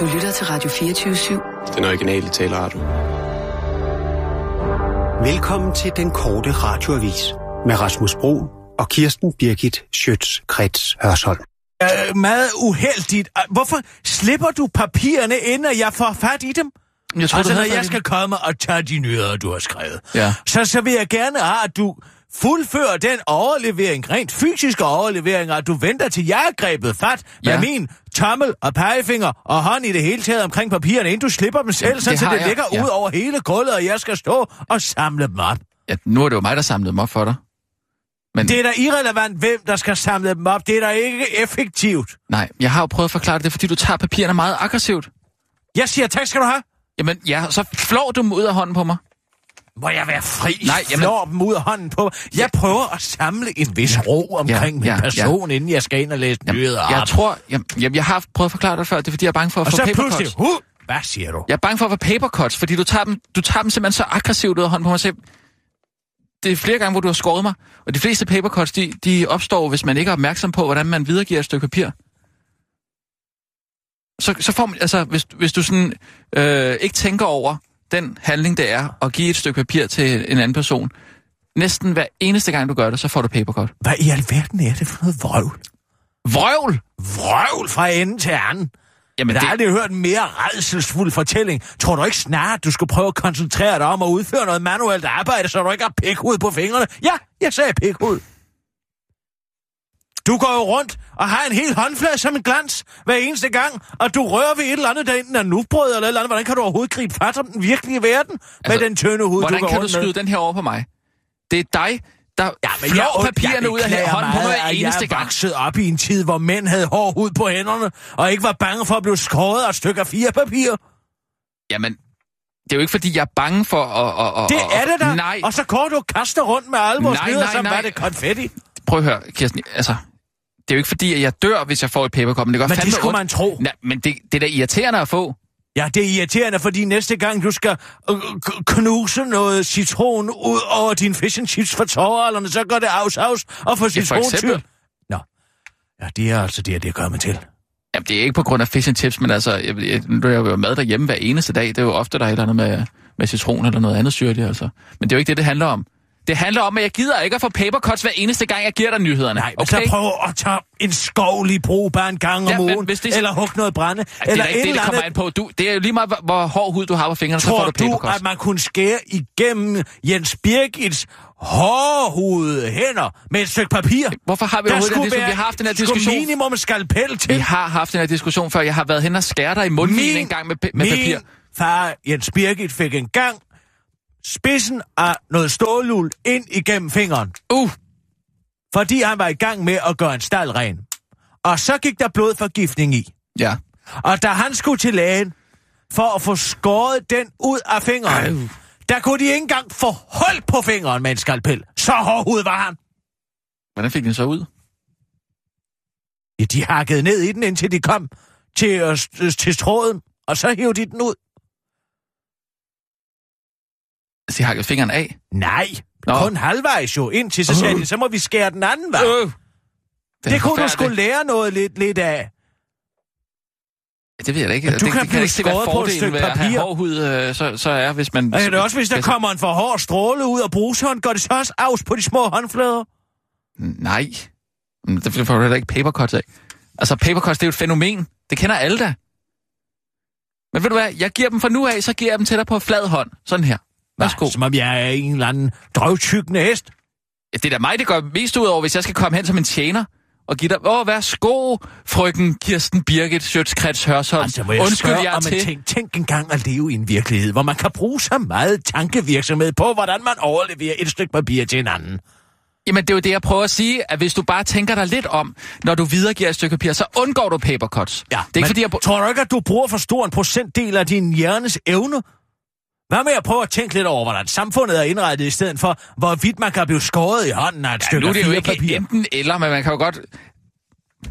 Du lytter til Radio 24-7. Den originale taleradio. Velkommen til den korte radioavis med Rasmus Bro og Kirsten Birgit Schøtz-Krets Hørsholm. Øh, meget uheldigt. Hvorfor slipper du papirerne, inden jeg får fat i dem? Jeg tror, altså, når jeg skal komme og tage de nyheder, du har skrevet, Ja. så, så vil jeg gerne have, at du fuldfører den overlevering, rent fysiske overlevering, at du venter til jeg er grebet fat med Ja. min tommel og pegefinger og hånd i det hele taget omkring papirerne, inden du slipper dem selv, så det har det jeg. ligger Ja. ud over hele gulvet, og jeg skal stå og samle dem op. Ja, nu er det jo mig, der samlede dem op for dig. Men Det er da irrelevant, hvem der skal samle dem op. Det er da ikke effektivt. nej, jeg har jo prøvet at forklare det, fordi du tager papirerne meget aggressivt. Jeg siger tak skal du have. Jamen, ja, så flår du dem ud af hånden på mig. Må jeg være fri? Nej, jamen- Flår dem ud af hånden på. Jeg prøver at samle en vis ro omkring Ja, min ja, ja. person, inden jeg skal ind og læse nyheder Jeg tror, jeg, jeg, jeg har prøvet at forklare det før, det er fordi, jeg er bange for at Og få så papercuts. pludselig, hu, hvad siger du? Jeg er bange for at få papercuts, fordi du tager dem, du tager dem simpelthen så aggressivt ud af hånden på mig. Så det er flere gange, hvor du har skåret mig. Og de fleste papercuts, de, de opstår, hvis man ikke er opmærksom på, hvordan man videregiver et stykke papir. Så, så får man, altså, hvis, hvis du sådan øh, ikke tænker over den handling, det er at give et stykke papir til en anden person, næsten hver eneste gang, du gør det, så får du papercut. Hvad i alverden er det for noget vrøvl? Vrøvl! Vrøvl fra ende til anden. Jamen, Men jeg det, har aldrig hørt en mere redselsfuld fortælling. Tror du ikke snart, du skulle prøve at koncentrere dig om at udføre noget manuelt arbejde, så du ikke har pikhud på fingrene? Ja, jeg sagde pikhud. Du går jo rundt og har en hel håndflade som en glans hver eneste gang, og du rører ved et eller andet, der enten er nubrød eller et eller andet. Hvordan kan du overhovedet gribe fat om den virkelige verden altså, med den tynde hud, hvordan du går kan du rundt skyde med? den her over på mig? Det er dig, der ja, men flår jeg- papirerne jeg ud af hånden på at eneste Jeg gang. vokset op i en tid, hvor mænd havde hård hud på hænderne, og ikke var bange for at blive skåret af et stykke af fire papir. Jamen, det er jo ikke, fordi jeg er bange for at... at, at Det er det da. Nej, Og så går du og kaster rundt med alle vores Nej, nyheder, nej, som var det konfetti. prøv at høre, Kirsten. Altså, det er jo ikke, fordi at jeg dør, hvis jeg får et papercup, men det gør Men fandme det skulle ondt. man tro. Nej, men det, det er da irriterende at få. Ja, det er irriterende, fordi næste gang du skal øh, knuse noget citron ud over din fish and chips fra tårallerne, så går det aus aus og få for citrontyr. eksempel. Nå. Ja, det er altså det, det gør man til. Jamen, det er ikke på grund af fish and chips, men altså, jeg, jeg, nu er jeg jo mad derhjemme hver eneste dag. Det er jo ofte, der er et eller andet med, med citron eller noget andet syrligt, altså. Men det er jo ikke det, det handler om. Det handler om, at jeg gider ikke at få papercuts hver eneste gang, jeg giver dig nyhederne. Nej, men så prøv at tage en skovlig brugbar en gang om Ja, ugen, hvis det- eller hugge noget brænde, det er eller da ikke et det, det kommer andet. an på. Du, det er jo lige meget, hvor, hård hud du har på fingrene, så får Tror du du, papercuts. at man kunne skære igennem Jens Birgits hårhudede hænder med et stykke papir? Hvorfor har vi overhovedet den diskussion? Vi har haft den her diskussion. minimum skalpel til. Vi har haft den her diskussion før. Jeg har været hen og skære dig i mundvigen en gang med, med min papir. far, Jens Birgit, fik en gang spidsen af noget stålul ind igennem fingeren, Uh, fordi han var i gang med at gøre en stald ren. Og så gik der blodforgiftning i. ja. Og da han skulle til lægen for at få skåret den ud af fingeren, Ej. der kunne de ikke engang få hold på fingeren med en skalpel. Så hårdhud var han. Hvordan fik den så ud? Ja, de hakkede ned i den, indtil de kom til, øh, til tråden, og så hævde de den ud. Altså, de hakkede fingeren af. Nej, Nå. Kun halvvejs jo. Indtil så sagde Øh. de, så må vi skære den anden vej. Øh. Det, det kunne du skulle lære noget lidt, lidt af. Det ved jeg da ikke. Men du det, kan det blive ikke se, hvad skåret på et fordelen stykke ved at have papir. hård hud, øh, så, så er, hvis man... Og det er også, hvis der kommer en for hård stråle ud af bruseren, går det så også afs på de små håndflader? Nej. Det får du heller ikke papercuts af. Altså, papercuts, det er jo et fænomen. Det kender alle da. Men ved du hvad, jeg giver dem fra nu af, så giver jeg dem til dig på flad hånd. Sådan her. Værsgo. Hva, som om jeg er en eller anden drøvtykkende hest. Ja, det er da mig, det går mest ud over, hvis jeg skal komme hen som en tjener og give dig, åh, værsgo, frøken Kirsten Birgit Sjøtskrets Hørsholm. Altså, må jeg Undskyld, spørge jeg om til. ting. Tænk engang at leve i en virkelighed, hvor man kan bruge så meget tankevirksomhed på, hvordan man overleverer et stykke papir til en anden. Jamen, det er jo det, jeg prøver at sige, at hvis du bare tænker dig lidt om, når du videregiver et stykke papir, så undgår du papercuts. Ja, det er ikke, fordi jeg... tror du ikke, at du bruger for stor en procentdel af din hjernes evne? Hvad med at prøve at tænke lidt over, hvordan samfundet er indrettet, i stedet for, hvorvidt man kan blive skåret i hånden af et Ja, stykke nu er det jo ikke papir? enten eller, men man kan jo godt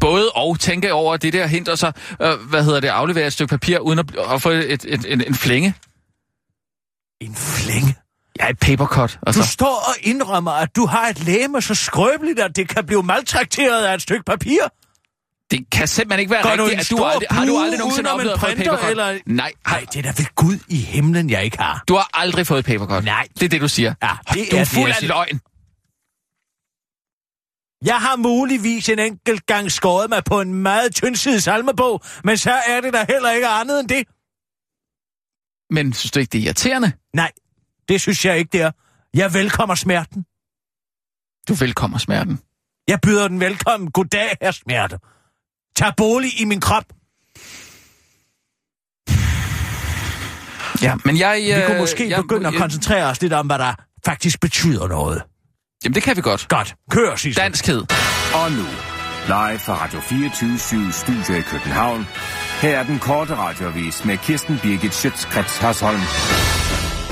både og tænke over det der og så, øh, hvad hedder det, aflevere et stykke papir, uden at, at få et, et, en, en flænge. En flænge. Ja, et papercut. Altså. Du står og indrømmer, at du har et læme så skrøbeligt, at det kan blive maltrakteret af et stykke papir. Det kan simpelthen ikke være Går rigtigt, at du aldrig, har du aldrig nogensinde oplevet at få et printer, papercut? eller- Nej, har, Nej, det er da ved Gud i himlen, jeg ikke har. du har aldrig fået et papercut. Nej. Det er det, du siger. Ja, det du er er det, fuld jeg af løgn. Jeg har muligvis en enkelt gang skåret mig på en meget tyndsidig salmebog, men så er det da heller ikke andet end det. Men synes du ikke, det er irriterende? Nej, det synes jeg ikke, det er. Jeg velkommer smerten. Du velkommer smerten. Jeg byder den velkommen. Goddag, her smerte. Tag bolig i min krop. Ja, men jeg... Vi kunne måske jeg, begynde at jeg, koncentrere os lidt om, hvad der faktisk betyder noget. Jamen, det kan vi godt. Godt. Kør, Sissel. Danskhed. Og nu, live fra Radio 24 Studio i København. Her er den korte radiovis med Kirsten Birgit Schøtzgrads Hasholm.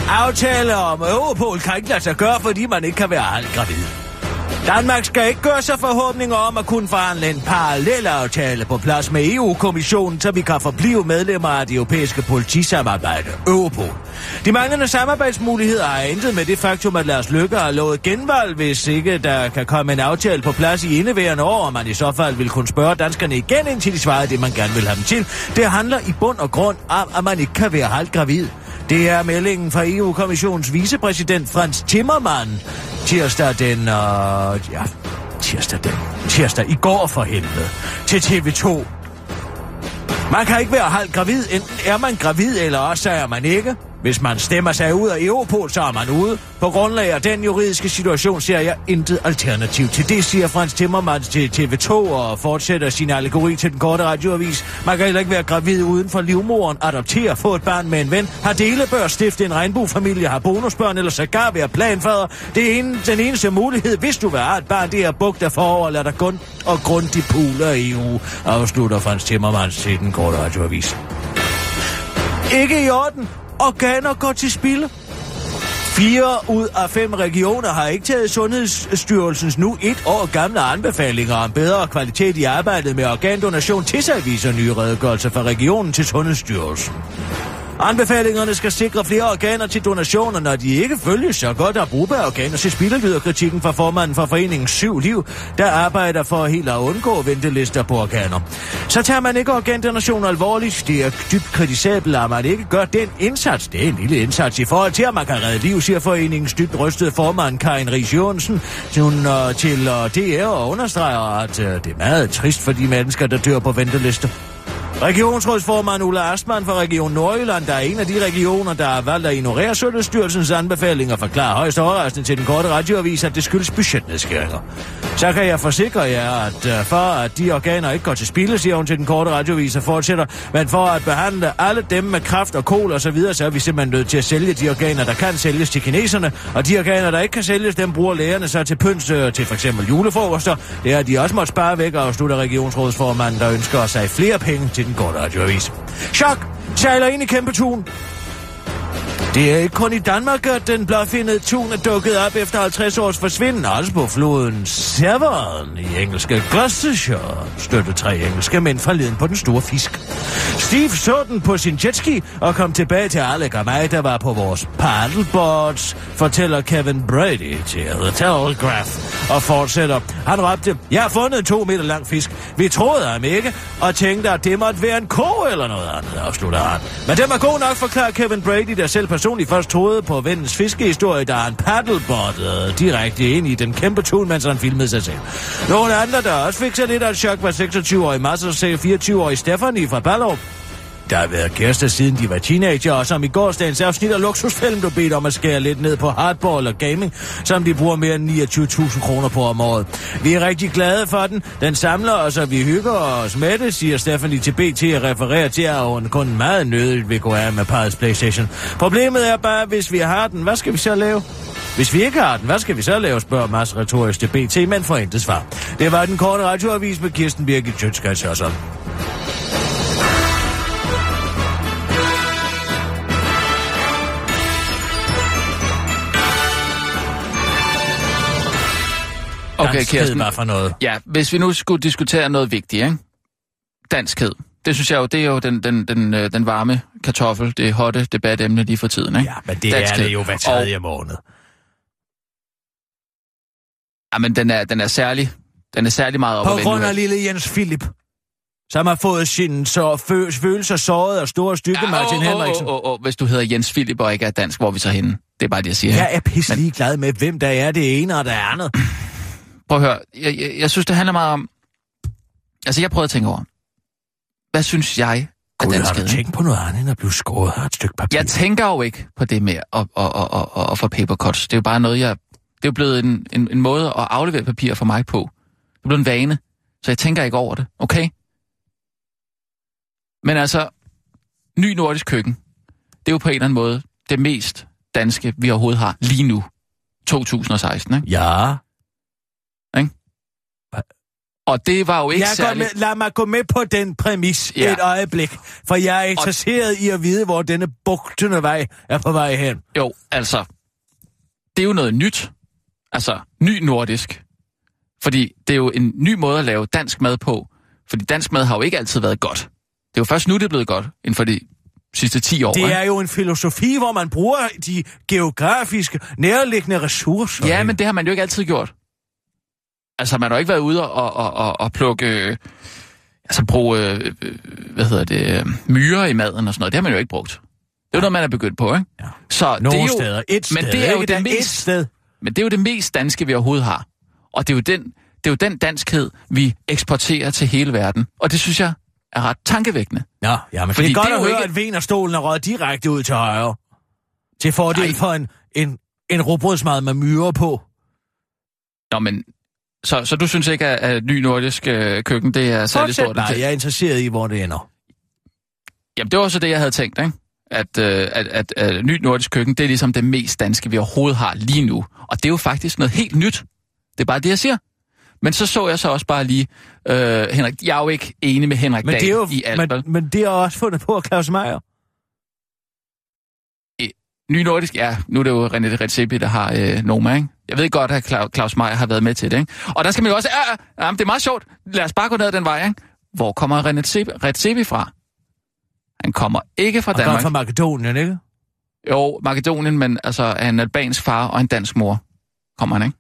Aftale om Europol kan ikke lade sig gøre, fordi man ikke kan være halvgravid. Danmark skal ikke gøre sig forhåbninger om at kunne forhandle en parallelaftale på plads med EU-kommissionen, så vi kan forblive medlemmer af det europæiske politisamarbejde, Europol. De manglende samarbejdsmuligheder har intet med det faktum, at Lars Løkke har lovet genvalg, hvis ikke der kan komme en aftale på plads i indeværende år, og man i så fald vil kunne spørge danskerne igen, indtil de svarer det, man gerne vil have dem til. Det handler i bund og grund om, at man ikke kan være halvt gravid. Det er meldingen fra EU-kommissionens vicepræsident Frans Timmermann tirsdag den... Øh, ja, tirsdag den... Tirsdag i går for helvede. Til TV2. Man kan ikke være halvt gravid. Enten er man gravid, eller også er man ikke. Hvis man stemmer sig ud af Europol, så er man ude. På grundlag af den juridiske situation ser jeg intet alternativ til det, siger Frans Timmermans til TV2 og fortsætter sin allegori til den korte radioavis. Man kan heller ikke være gravid uden for livmoren, adoptere, få et barn med en ven, har delebør, stifte en regnbuefamilie, har bonusbørn eller sågar være planfader. Det er en, den eneste mulighed, hvis du vil have et barn, det er bugt dig forover, lad dig gund og grundigt puler i EU, afslutter Frans Timmermans til den korte radioavis. Ikke i orden. Organer går til spilde. Fire ud af fem regioner har ikke taget Sundhedsstyrelsens nu et år gamle anbefalinger om bedre kvalitet i arbejdet med organdonation til sig, viser nye redegørelse fra regionen til Sundhedsstyrelsen. Anbefalingerne skal sikre flere organer til donationer, når de ikke følges så godt af brugbare organer til spilder, kritikken fra formanden for foreningen Syv Liv, der arbejder for helt at undgå ventelister på organer. Så tager man ikke organdonationer alvorligt. Det er dybt kritisabelt, at man ikke gør den indsats. Det er en lille indsats i forhold til, at man kan redde liv, siger foreningens dybt rystede formand Karin Ries Jørgensen. Hun uh, til øh, uh, DR og understreger, at uh, det er meget trist for de mennesker, der dør på ventelister. Regionsrådsformand Ulla Astman fra Region Nordjylland, der er en af de regioner, der har valgt at ignorere Sundhedsstyrelsens anbefalinger, forklarer højst overraskende til den korte radioavis, at det skyldes budgetnedskæringer. Så kan jeg forsikre jer, at øh, for at de organer ikke går til spilde, siger hun til den korte radioavis og fortsætter, men for at behandle alle dem med kraft og kol og så videre, så er vi simpelthen nødt til at sælge de organer, der kan sælges til kineserne, og de organer, der ikke kan sælges, dem bruger lægerne så til pyns øh, til f.eks. julefrokoster. Det er de også måtte spare væk, afslutter regionsrådsformanden, der ønsker sig flere penge til til den korte radioavis. Chok! Sejler ind i kæmpe tun. Det er ikke kun i Danmark, at den blåfindede tun er dukket op efter 50 års forsvinden, også på floden Severn i engelske Gloucestershire, støtte tre engelske mænd forleden på den store fisk. Steve så den på sin jetski og kom tilbage til Alec og mig, der var på vores paddleboards, fortæller Kevin Brady til The Telegraph og fortsætter. Han råbte, jeg har fundet en to meter lang fisk. Vi troede ham ikke, og tænkte, at det måtte være en ko eller noget andet, afslutter han. Men det var god nok, forklarer Kevin Brady, der selv personligt først troede på vennens fiskehistorie, der han paddleboardede direkte ind i den kæmpe tun, mens han filmede sig selv. Nogle andre, der også fik sig lidt af et chok, var 26-årig Mads og 24-årig Stephanie fra Ballerup. Der har været kærester siden de var teenager, og som i gårsdagens afsnit af Luksusfilm, du bedt om at skære lidt ned på hardball og gaming, som de bruger mere end 29.000 kroner på om året. Vi er rigtig glade for den. Den samler os, og vi hygger os med det, siger Stephanie til BT og refererer til, at hun kun meget nødigt vil gå af med parrets Playstation. Problemet er bare, hvis vi har den, hvad skal vi så lave? Hvis vi ikke har den, hvad skal vi så lave, spørger Mads retorisk til BT, men får intet svar. Det var den korte radioavis med Kirsten Birgit Tjøtskats Okay, Kirsten. var for noget. Ja, hvis vi nu skulle diskutere noget vigtigt, ikke? Danskhed. Det synes jeg jo, det er jo den, den, den, øh, den varme kartoffel, det hotte debatemne lige for tiden, ikke? Ja, men det Danskhed. er det jo hver tredje måned. Ja, men den er, den er særlig, den er særlig meget op På grund af lille Jens Philip. som har fået sin så fø- følelser såret og store stykke ja, Martin åh, Henriksen. åh, åh, åh, hvis du hedder Jens Philip og ikke er dansk, hvor er vi så henne? Det er bare det, jeg siger. Jeg er pisse ligeglad med, hvem der er det ene og det andet. Prøv at høre, jeg, jeg, jeg synes, det handler meget om... Altså, jeg prøvede at tænke over, hvad synes jeg er Gud, har danskhed? du tænkt på noget andet end at blive skåret af et stykke papir? Jeg tænker jo ikke på det med at, at, at, at, at, at få papercuts. Det er jo bare noget, jeg... Det er jo blevet en, en, en måde at aflevere papir for mig på. Det er blevet en vane, så jeg tænker ikke over det, okay? Men altså, ny nordisk køkken, det er jo på en eller anden måde det mest danske, vi overhovedet har lige nu. 2016, ikke? Ja. Og det var jo ikke Jeg særlig... med, lad mig gå med på den præmis Ja. et øjeblik, for jeg er interesseret i at vide, hvor denne bugtende vej er på vej hen. Jo, altså, det er jo noget nyt. Altså, ny nordisk. Fordi det er jo en ny måde at lave dansk mad på. Fordi dansk mad har jo ikke altid været godt. Det er jo først nu, det er blevet godt, inden for de sidste 10 år. Det ikke? er jo en filosofi, hvor man bruger de geografiske, nærliggende ressourcer. Ja, ikke? men det har man jo ikke altid gjort. Altså, man har jo ikke været ude og, og, og, og plukke... Øh, altså, bruge... Øh, øh, hvad hedder det? Myrer i maden og sådan noget. Det har man jo ikke brugt. Det er jo noget, man er begyndt på, ikke? Ja. Så Nogle det er jo, steder. Et men sted. det er jo det mest- Et sted. Men det er jo det mest danske, vi overhovedet har. Og det er jo den, det er jo den danskhed, vi eksporterer til hele verden. Og det synes jeg er ret tankevækkende. Nå, ja, men Fordi det er godt det er at jo høre, ikke- at Venerstolen er røget direkte ud til højre. Til fordel Nej. for en, en, en råbrødsmad med myrer på. Nå, men... Så, så du synes ikke, at, at ny nordisk øh, køkken, det er særlig stort? til? jeg er interesseret i, hvor det ender. Jamen, det var også det, jeg havde tænkt, ikke? At, øh, at, at, at ny nordisk køkken, det er ligesom det mest danske, vi overhovedet har lige nu. Og det er jo faktisk noget helt nyt. Det er bare det, jeg siger. Men så så jeg så også bare lige, øh, Henrik, jeg er jo ikke enig med Henrik Men Dahl det, er jo, i alt, men, men det er også fundet på af Claus Meier. Ny Nordisk, ja, nu er det jo René Redzepi, der har øh, Noma, ikke? Jeg ved godt, at Cla- Claus Meier har været med til det, ikke? Og der skal man jo også... Ja, ja, det er meget sjovt. Lad os bare gå ned ad den vej, ikke? Hvor kommer René Redzepi- fra? Han kommer ikke fra Og godt Danmark. fra Makedonien, ikke? Jo, Makedonien, men altså af en albansk far og en dansk mor kommer han, ikke?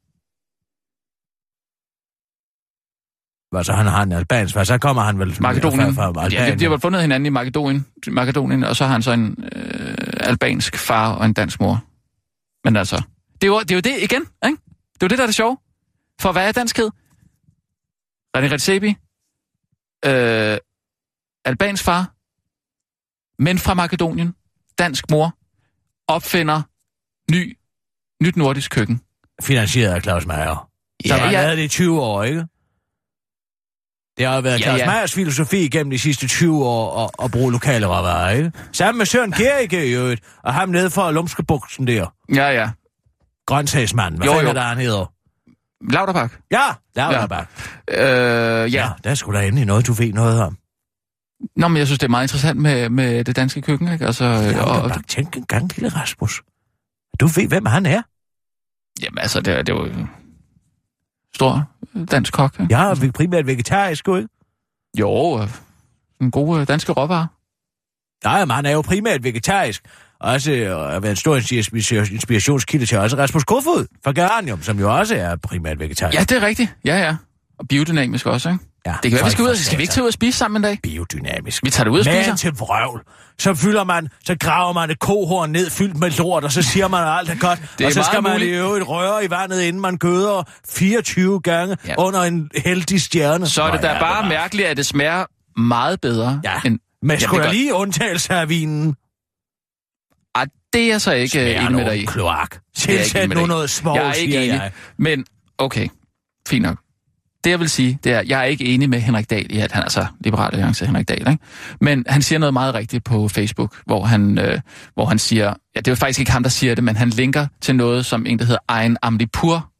Altså, han har en albansk, far, så kommer han vel Makedonien. fra, fra ja, de, Albanien. de har vel fundet hinanden i Makedonien, Makedonien, og så har han så en øh, albansk far og en dansk mor. Men altså, det er, jo, det er jo det igen, ikke? Det er jo det, der er det sjove. For hvad er danskhed? René Redzepi, øh, albansk far, men fra Makedonien, dansk mor, opfinder ny, nyt nordisk køkken. Finansieret af Claus Meier. Som har lavet det i 20 år, ikke? Det har været Ja, Claus ja. Meyers filosofi gennem de sidste 20 år at, at bruge lokale råvarer, ikke? Sammen med Søren Gericke i øvrigt, og ham nede for Lumskebuksen der. Ja, ja. Grøntsagsmanden. Hvad Jo, fanden er jo. der, han hedder? Lauterbach. Ja, er Ja. Øh, ja. Ja, der er sgu da endelig noget, du ved noget om. Nå, men jeg synes, det er meget interessant med, med det danske køkken, ikke? Altså, og, tænkt en gang, lille Rasmus. Du ved, hvem han er. jamen, altså, det, er- det er en stor dansk kok, ikke? Jeg er primært vegetarisk, ikke? Jo, en god øh, danske råvarer. Nej, men han er jo primært vegetarisk. Også øh, har været en stor inspira- inspirationskilde til også Rasmus Kofod fra Geranium, som jo også er primært vegetarisk. Ja, det er rigtigt. Ja, ja. Og biodynamisk også, ikke? Ja Det kan være, vi skal ud skal vi ikke tage ud og spise sammen en dag? biodynamisk. Vi tager det ud og spiser. Men til vrøvl. Så fylder man, så graver man et kohorn ned fyldt med lort, og så siger man, at alt er godt. Det er og så skal man i øvrigt røre i vandet, inden man gøder 24 gange Ja. under en heldig stjerne. Så er det da ja, bare bevares. mærkeligt, at det smager meget bedre Ja, end... Men skulle det der lige undtagelse af vinen? Ej, det er jeg så ikke øh, enig med dig i. kloak. Det er Tilsæt nu noget små, Jeg er ikke siger enig. jeg. Men, okay, fint nok. Det jeg vil sige, det er, jeg er ikke enig med Henrik Dahl i, at han er altså liberal alliance Henrik Dahl, ikke? Men han siger noget meget rigtigt på Facebook, hvor han, øh, hvor han siger, ja, det er faktisk ikke ham, der siger det, men han linker til noget, som en, der hedder Ejn Amlipur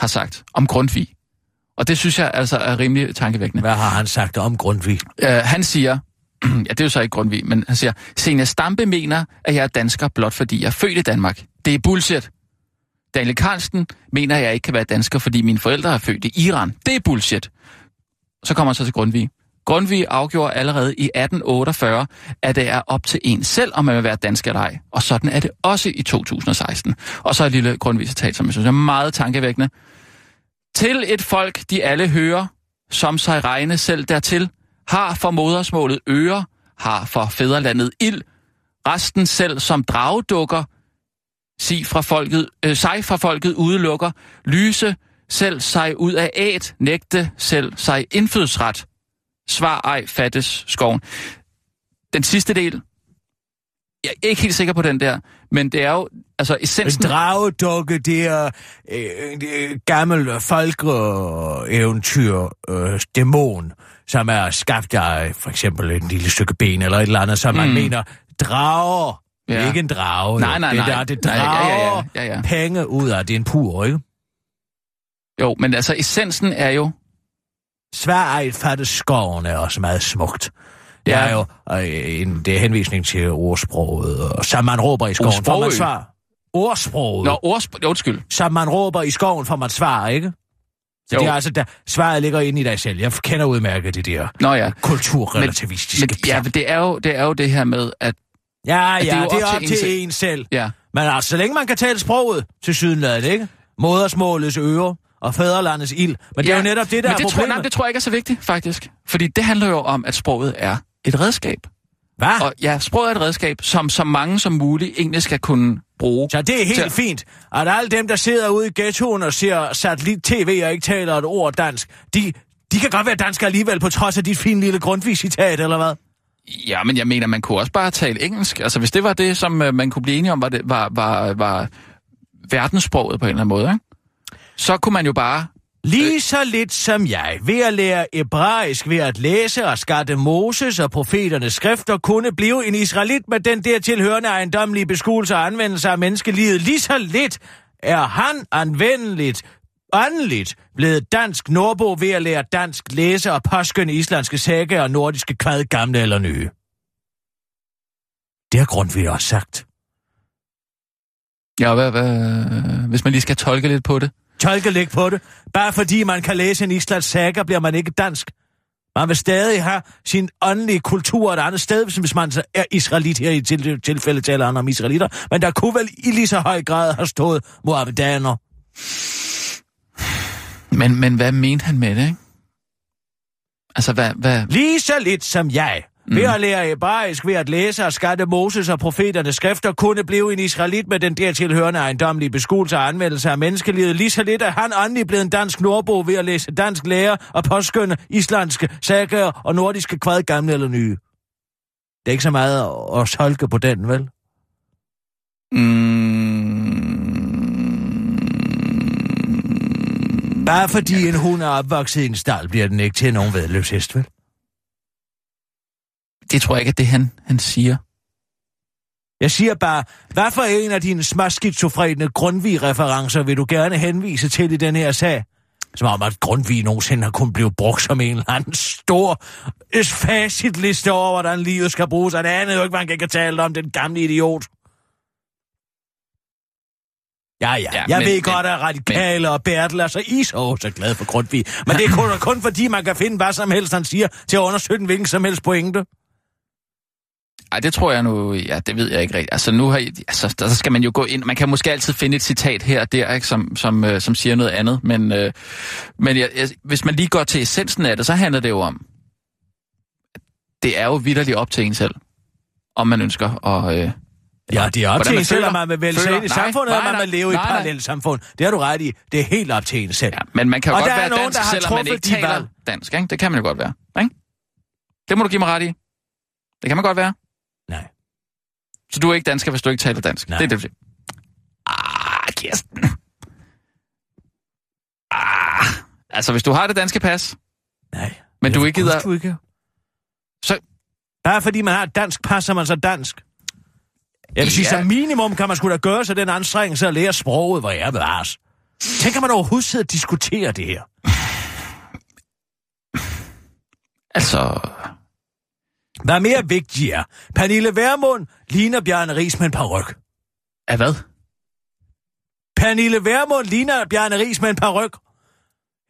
har sagt om Grundtvig. Og det synes jeg altså er rimelig tankevækkende. Hvad har han sagt om Grundtvig? Uh, han siger, ja, det er jo så ikke Grundtvig, men han siger, Senior Stampe mener, at jeg er dansker blot fordi jeg er født i Danmark. Det er bullshit. Daniel Carlsen mener, at jeg ikke kan være dansker, fordi mine forældre er født i Iran. Det er bullshit. Så kommer han så til Grundtvig. Grundtvig afgjorde allerede i 1848, at det er op til en selv, om man vil være dansk eller ej. Og sådan er det også i 2016. Og så et lille Grundtvig-citat, som jeg synes er meget tankevækkende. Til et folk, de alle hører, som sig regne selv dertil, har for modersmålet øre, har for fædrelandet ild, resten selv som dragdukker, sig fra folket, øh, sig fra folket udelukker, lyse selv sig ud af æt, nægte selv sig indfødsret. Svar ej fattes skoven. Den sidste del, jeg er ikke helt sikker på den der, men det er jo, altså En essensen... dragedukke, det er øh, øh, gammel folkeeventyr øh, dæmon, som er skabt af for eksempel et lille stykke ben eller et eller andet, som mm. man mener drager. Ja. Ja. Ikke en drage. Nej, jo. nej, det nej. Der, det Nej, ja, drager ja, ja, ja, ja. penge ud af. Det er en pur, ikke? Jo, men altså essensen er jo... Sverige fattes skoven er også meget smukt. Det Ja. er jo øh, en, det er henvisning til ordsproget, og som man råber i skoven, får man Ordsproget? svar. Ordsproget. Nå, ordsp... Undskyld. Som man råber i skoven, får man svar, ikke? Så Jo. det er altså, der, svaret ligger inde i dig selv. Jeg kender udmærket det der Nå ja. kulturrelativistiske Men, ja, men det er, jo, det er jo det her med, at... ja, det ja, er jo det er op til, selv. en selv. Ja, Men altså, så længe man kan tale sproget til sydenladet, ikke? Modersmålets øre og fædrelandets ild. Men det er jo netop det, der men er det tror, problemet. nej, det tror jeg ikke er så vigtigt, faktisk. Fordi det handler jo om, at sproget er et redskab. Hvad? Og ja, sproget er et redskab, som så mange som muligt egentlig skal kunne bruge. Så det er helt Så- fint, at alle dem, der sidder ude i ghettoen og ser satellit-tv og ikke taler et ord dansk, de, de kan godt være danske alligevel, på trods af dit fine lille grundvis-citat, eller hvad? Ja, men jeg mener, man kunne også bare tale engelsk. Altså, hvis det var det, som øh, man kunne blive enige om, var, det, var, var, var verdenssproget på en eller anden måde, ikke? så kunne man jo bare... Øh, Lige så lidt som jeg, ved at lære hebraisk ved at læse og skatte Moses og profeternes skrifter, kunne blive en israelit med den der tilhørende ejendomlige beskuelse og anvendelse af menneskelivet. Lige så lidt er han anvendeligt, åndeligt blevet dansk nordbo ved at lære dansk læse og påskønne islandske sække og nordiske kvad, gamle eller nye. Det har Grundtvig også sagt. Ja, hvad, hvad, hvis man lige skal tolke lidt på det. Tolke læg på det. Bare fordi man kan læse en islandsk saga, bliver man ikke dansk. Man vil stadig have sin åndelige kultur et andet sted, hvis man så er israelit her i til, tilfælde taler han om israelitter. Men der kunne vel i lige så høj grad have stået mohammedaner. Men, men hvad mente han med det, ikke? Altså, hvad... hvad Lige så lidt som jeg. Ved at lære hebraisk, ved at læse og skatte Moses og profeternes skrifter, kunne blive en israelit med den dertilhørende ejendomlige beskuelse og anvendelse af menneskelivet. Lige så lidt er han åndelig blevet en dansk nordbo ved at læse dansk lære og påskynde islandske sager og nordiske kvad, gamle eller nye. Det er ikke så meget at- tolke på den, vel? mm, Bare fordi en hund er opvokset i en stald, bliver den ikke til nogen vedløs hest, vel? det tror jeg ikke, at det han, han siger. Jeg siger bare, hvad for en af dine småskizofrene Grundtvig-referencer vil du gerne henvise til i den her sag? Som om, at Grundtvig nogensinde har kun blive brugt som en eller anden stor facitliste over, hvordan livet skal bruges. Og det andet jo ikke, man kan tale om, den gamle idiot. Ja, ja, Ja, jeg men- ved men- godt, at radikale og Bertel er så iså så glad for Grundtvig. Men det er kun, kun fordi, man kan finde hvad som helst, han siger, til at undersøge den hvilken som helst pointe. Ej, det tror jeg nu, ja, det ved jeg ikke rigtigt. Altså nu har altså, der skal man jo gå ind, man kan måske altid finde et citat her og der, ikke, som, som, øh, som siger noget andet, men, øh, men jeg, jeg, hvis man lige går til essensen af det, så handler det jo om, det er jo vidderligt op til en selv, om man ønsker at... Øh, Ja, det er op til en selv, om man vil vælge sig ind i nej, samfundet, nej, man nej, vil leve i et nej, nej. parallelt samfund. Det har du ret i. Det er helt op til en selv. ja, men man kan jo Og godt være nogen, dansk, selvom man ikke taler valg. dansk, ikke? Det kan man jo godt være, ikke? Det må du give mig ret i. Det kan man godt være. Nej. Så du er ikke dansker, hvis du ikke taler dansk. Nej. Det er det. Ah, Kirsten. Ah, altså, hvis du har det danske pas, Nej. men du ikke gider... Du ikke. Så, Bare fordi man har et dansk pas, så er man så dansk. Jeg vil sige, Ja. som minimum kan man skulle da gøre sig den anstrengelse at lære sproget, hvor jeg bevares. Tænker man overhovedet sidde og diskutere det her? altså... Hvad mere vigtigt er, Pernille Vermund ligner Bjarne Ries med en paryk. Er hvad? Pernille Vermund ligner Bjarne Ris med en. Jeg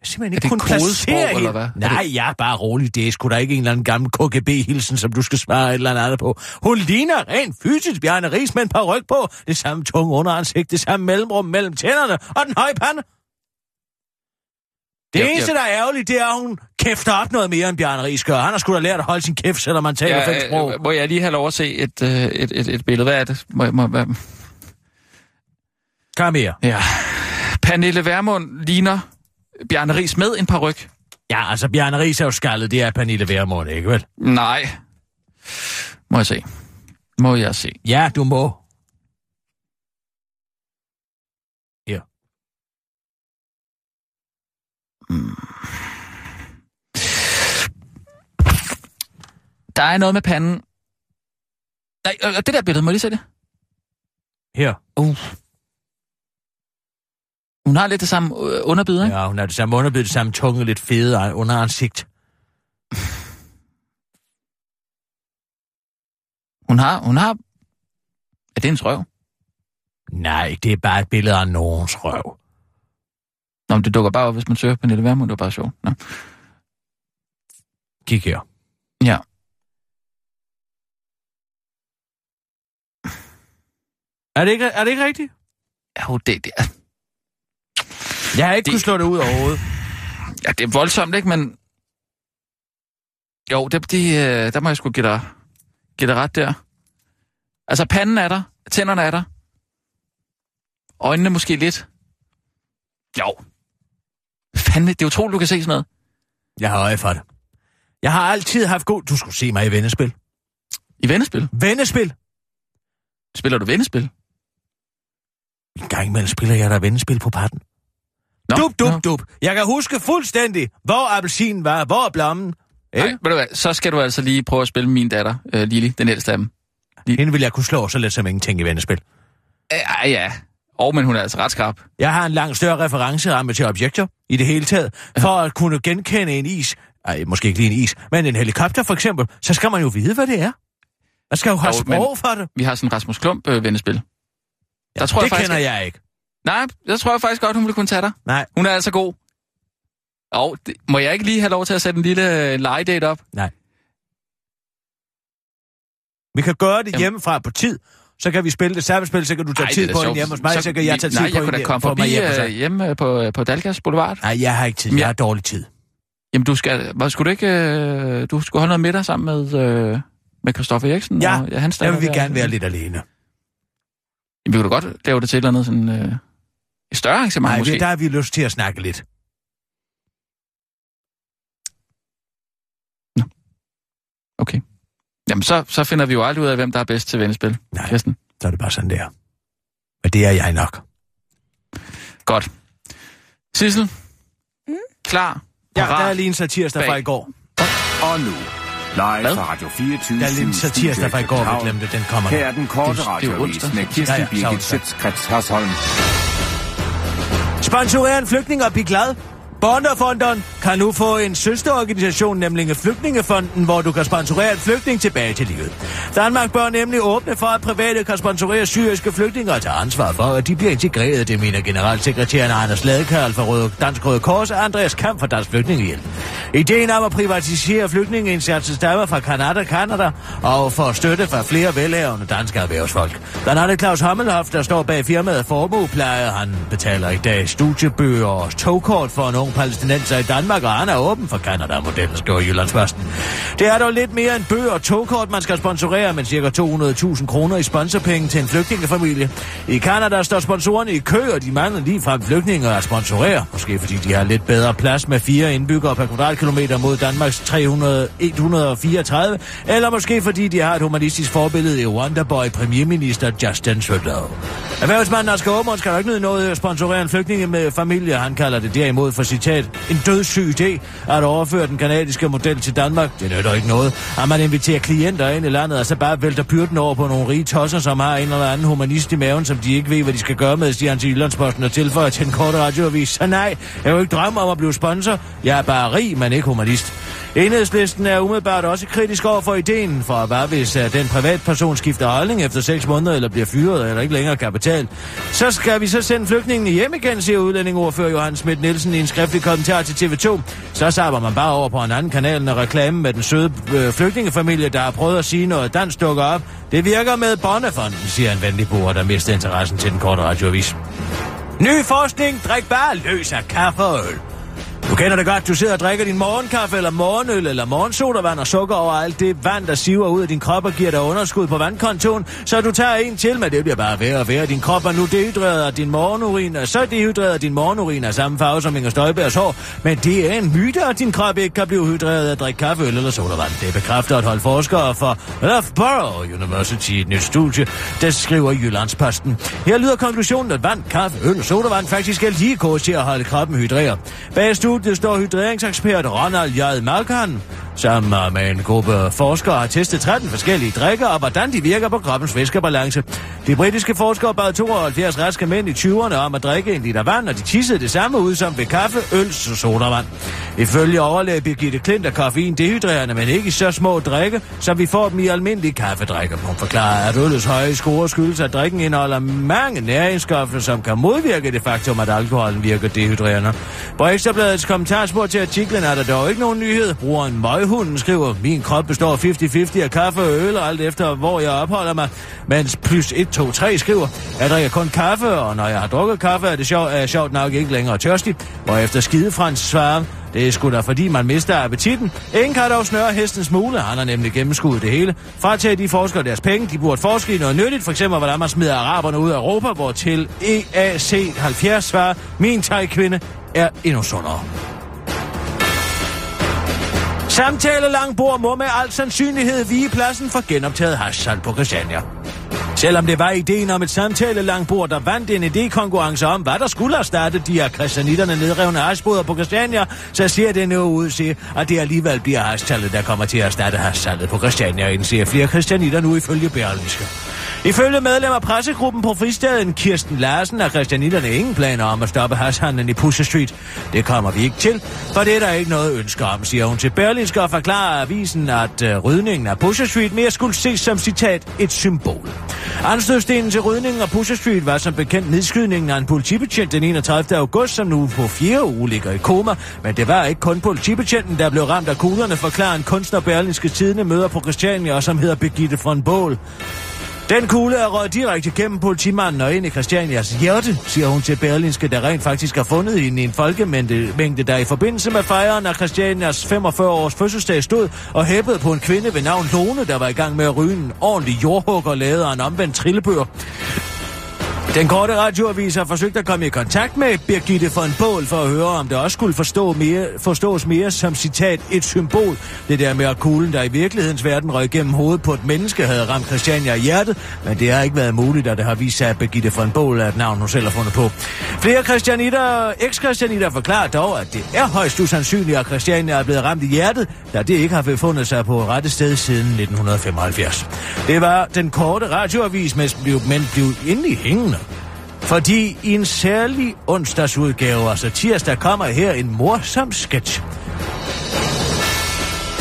simpelthen Er ikke det kunne placere eller hende. hvad? Er Nej, ja, bare rolig. Det er sgu da ikke en eller anden gammel KGB-hilsen, som du skal svare et eller andet på. Hun ligner rent fysisk Bjarne Ris med en paryk på. Det samme tunge underansigt, det samme mellemrum mellem tænderne og den høje pande. Det Ja, eneste, ja. der er ærgerligt, det er, at hun kæfter op noget mere, end Bjarne Ries gør. Han har sgu da lært at holde sin kæft, selvom man taler ja, fem sprog. øh, må jeg lige have lov at se et, øh, et, et, et billede? Hvad er det? Må, må, hvad? Kom her. Ja. Pernille Vermund ligner Bjarne Ries med en paryk. Ja, altså, Bjarne Ries er jo skaldet, det er Pernille Vermund, ikke vel? Nej. Må jeg se. Må jeg se. Ja, du må. Her. Der er noget med panden. Nej, øh, det der billede, må jeg lige se det? Her. Uh. Hun har lidt det samme øh, underbid, ikke? Ja, hun har det samme underbid, det samme tunge, lidt fede underansigt. Hun har, hun har... Er det en røv? Nej, det er bare et billede af nogens røv. Nå, men det dukker bare op, hvis man søger på Pernille Vermund. Det var bare sjovt. Nå. Kig her. Ja. Er det ikke, er det ikke rigtigt? Jo, det, det, er, Jeg har ikke Det- kunnet slå det ud overhovedet. ja, det er voldsomt, ikke? Men... Jo, det, det, øh, der må jeg sgu give dig, give dig ret der. Altså, panden er der. Tænderne er der. Øjnene måske lidt. Jo. Fandme, det er utroligt, du kan se sådan noget. Jeg har øje for det. Jeg har altid haft god... Du skulle se mig i vennespil. I vennespil. Vennespil? Spiller du vennespil? En gang imellem spiller jeg der vennespil på patten. Nå, Dup, nå. dup, dup. Jeg kan huske fuldstændig, hvor appelsinen var, hvor blommen. Nej, Ikke? ved du hvad, så skal du altså lige prøve at spille min datter, øh, Lili, den ældste af dem. Hende vil jeg kunne slå så let som ingenting i vennespil. Ja, ja. Og men hun er altså ret skarp. Jeg har en langt større referenceramme til objekter i det hele taget. For at kunne genkende en is, ej, måske ikke lige en is, men en helikopter for eksempel, så skal man jo vide, hvad det er. Man skal jo have Jo, sprog for det. Vi har sådan Rasmus Klump øh. Ja, der tror jeg det faktisk, kender jeg ikke. Nej, jeg tror jeg faktisk godt, hun ville kunne tage dig. Nej, Hun er altså god. Og det, må jeg ikke lige have lov til at sætte en lille øh, legedate op? nej. Vi kan gøre det Jamen. hjemmefra på tid. Så kan vi spille det samme spil, så kan du tage Ej, tid på da sjovt. hjemme hos mig, så, så kan jeg tage tid Nej, på jeg kunne da hende- komme på mig forbi hjemme hos øh, dig. hjemme øh, på, øh, på Dalgas Boulevard. Nej, jeg har ikke tid. Jeg jeg- har dårlig tid. Jamen, du skal, hvad, skulle du ikke... Øh, du skulle holde noget middag sammen med, øh, med Christoffer Eriksen? Ja, og, ja hans Der vil vi gerne være lidt alene. Jamen, vi kunne da godt lave det til et eller andet sådan... Øh, et større arrangement, Nej, måske. vi- der har vi lyst til at snakke lidt. Okay. Jamen, så, så finder vi jo aldrig ud af, hvem der er bedst til vennespil. Nej. Kirsten. Så er det bare sådan, der. Men det er jeg nok. Godt. Sissel? Mm? Klar? Ja, der Parat? er lige en satirsdag fra i går. Og nu, live Hvad? fra Radio 24 Der er lige en satirsdag fra i går, vi glemte. Den kommer Her er den korte radioavis med Ja, Kirsten ja, så Birgit. Schøtzgrads Hasholm. Sponsorer en flygtning og blive glad. Bonderfonden kan nu få en søsterorganisation, nemlig Flygtningefonden, hvor du kan sponsorere en flygtning tilbage til livet. Danmark bør nemlig åbne for, at private kan sponsorere syriske flygtninge og tage ansvar for, at de bliver integreret, det mener generalsekretæren Anders Ladekarl fra Røde, Dansk Røde Kors og Andreas Kamp fra Dansk Flygtningehjælp. Ideen om at privatisere flygtningeindsatsen stammer fra Kanada, Kanada og får støtte fra flere velhavende danske erhvervsfolk. Blandt andet Claus Hammelhoff, der står bag firmaet Formuepleje, han betaler i dag studiebøger og togkort for en ung palæstinenser i Danmark, og han er åben for Kanada-modellen, skriver Jyllandsposten. Det er dog lidt mere end bøger og togkort, man skal sponsorere, men ca. 200.000 kroner i sponsorpenge til en flygtningefamilie. I Kanada står sponsorerne i kø, og de mangler lige frem flygtninge at sponsorere. Måske fordi de har lidt bedre plads med fire indbyggere per kvadratkilometer mod Danmarks 300, 134, eller måske fordi de har et humanistisk forbillede i Wonderboy premierminister Justin Trudeau. Erhvervsmanden Asger Aumund skal nok ikke nyde noget at sponsorere en flygtninge med familie. Han kalder det derimod for citat en dødssyg idé at overføre den kanadiske model til Danmark. Det nytter ikke noget, at man inviterer klienter ind i landet, og så bare vælter byrden over på nogle rige tosser, som har en eller anden humanist i maven, som de ikke ved, hvad de skal gøre med, siger han til Jyllandsposten og tilføjer til en kort radioavis. Så nej, jeg vil ikke drømme om at blive sponsor. Jeg er bare rig, men ikke humanist. Enhedslisten er umiddelbart også kritisk over for ideen, for hvad hvis uh, den privatperson skifter holdning efter 6 måneder, eller bliver fyret, eller ikke længere kan betale. Så skal vi så sende flygtningen hjem igen, siger udlændingordfører Johan Schmidt Nielsen i en skriftlig kommentar til TV2. Så sapper man bare over på en anden kanal, når reklame med den søde øh, flygtningefamilie, der har prøvet at sige noget dansk dukker op. Det virker med Bonnefonden, siger en venlig bruger, der mister interessen til den korte radioavis. Ny forskning, drik bare løs af kaffe og øl. Kender det godt. Du sidder og drikker din morgenkaffe, eller morgenøl, eller morgensodavand og sukker over alt det vand, der siver ud af din krop og giver dig underskud på vandkontoen. Så du tager en til, men det bliver bare værre og værre. Din krop er nu dehydreret og din morgenurin, er så dehydreret af din morgenurin er samme farve som Inger Støjbergs hår. Men det er en myte, at din krop ikke kan blive hydreret af at drikke kaffe, øl eller sodavand. Det bekræfter et hold forskere fra Loughborough University i et nyt studie, der skriver Jyllandsposten. Her lyder konklusionen, at vand, kaffe, øl og sodavand faktisk er lige kurs til at holde kroppen hydreret. Bag studiet står hydreringsekspert Ronald J. Malkan, som øh, med en gruppe forskere har testet 13 forskellige drikker og hvordan de virker på kroppens væskebalance. De britiske forskere bad 72 raske mænd i 20'erne om at drikke en liter vand, og de tissede det samme ud som ved kaffe, øl og sodavand. Ifølge overlæge Birgitte Klint er koffein dehydrerende, men ikke i så små drikke, som vi får dem i almindelige kaffedrikker. Hun forklarer, at øllets høje score skyldes, at drikken indeholder mange næringsstoffer, som kan modvirke det faktum, at alkoholen virker dehydrerende. På Ekstrabladets kommentarspor til artiklen er der dog ikke nogen nyhed. Brugeren Møghunden skriver, min krop består 50-50 af kaffe og øl, og alt efter hvor jeg opholder mig. Mens plus 1, 2, 3 skriver, jeg drikker kun kaffe, og når jeg har drukket kaffe, er det sjovt, er jeg sjovt nok ikke længere tørstig. Og efter skidefrans svarer, det er sgu da fordi, man mister appetitten. Ingen kan dog snøre hestens mule, han har nemlig gennemskuddet det hele. Fratage de forskere deres penge, de burde forske i noget nyttigt, for eksempel hvordan man smider araberne ud af Europa, hvor til EAC 70 svarer, min kvinde er endnu sundere. Samtale langbord må med al sandsynlighed vige pladsen for genoptaget hashsal på Christiania. Selvom det var ideen om et samtale langbord, der vandt en idékonkurrence om, hvad der skulle erstatte de her kristianitterne nedrevne hasboder på Christiania, så ser det nu ud til, at det alligevel bliver hastallet, der kommer til at erstatte hastallet på Christiania, indser flere kristianitter nu ifølge Berlingske. Ifølge medlem af pressegruppen på fristaden Kirsten Larsen har kristianitterne ingen planer om at stoppe hashandlen i Pusher Street. Det kommer vi ikke til, for det er der ikke noget ønske om, siger hun til Berlingske og forklarer avisen, at øh, rydningen af Pusher Street mere skulle ses som citat et symbol. Anstødstenen til rydningen af Pusher Street var som bekendt nedskydningen af en politibetjent den 31. august, som nu på fjerde uge ligger i koma. Men det var ikke kun politibetjenten, der blev ramt af kuglerne, forklarer en kunstner Berlinske Tidene møder på Christiania, som hedder Birgitte von Bål. Den kugle er røget direkte gennem politimanden og ind i Christianias hjerte, siger hun til Berlinske, der rent faktisk har fundet hende i en folkemængde, der i forbindelse med fejren af Christianias 45 års fødselsdag stod og hæppede på en kvinde ved navn Lone, der var i gang med at ryge en ordentlig jordhugger lavet af en omvendt trillebør. Den korte radioavis har forsøgt at komme i kontakt med Birgitte von Bål for at høre, om det også skulle forstå mere, forstås mere som citat et symbol. Det der med at kuglen, der i virkelighedens verden røg gennem hovedet på et menneske, havde ramt Christiania i hjertet, men det har ikke været muligt, at det har vist sig, at Birgitte von Bål er et navn, hun selv har fundet på. Flere christianitter, eks-christianitter forklarer dog, at det er højst usandsynligt, at Christiania er blevet ramt i hjertet, da det ikke har befundet sig på rette sted siden 1975. Det var den korte radioavis, men blev, men blev endelig hængende. Fordi i en særlig onsdagsudgave, altså tirsdag, kommer her en morsom sketch.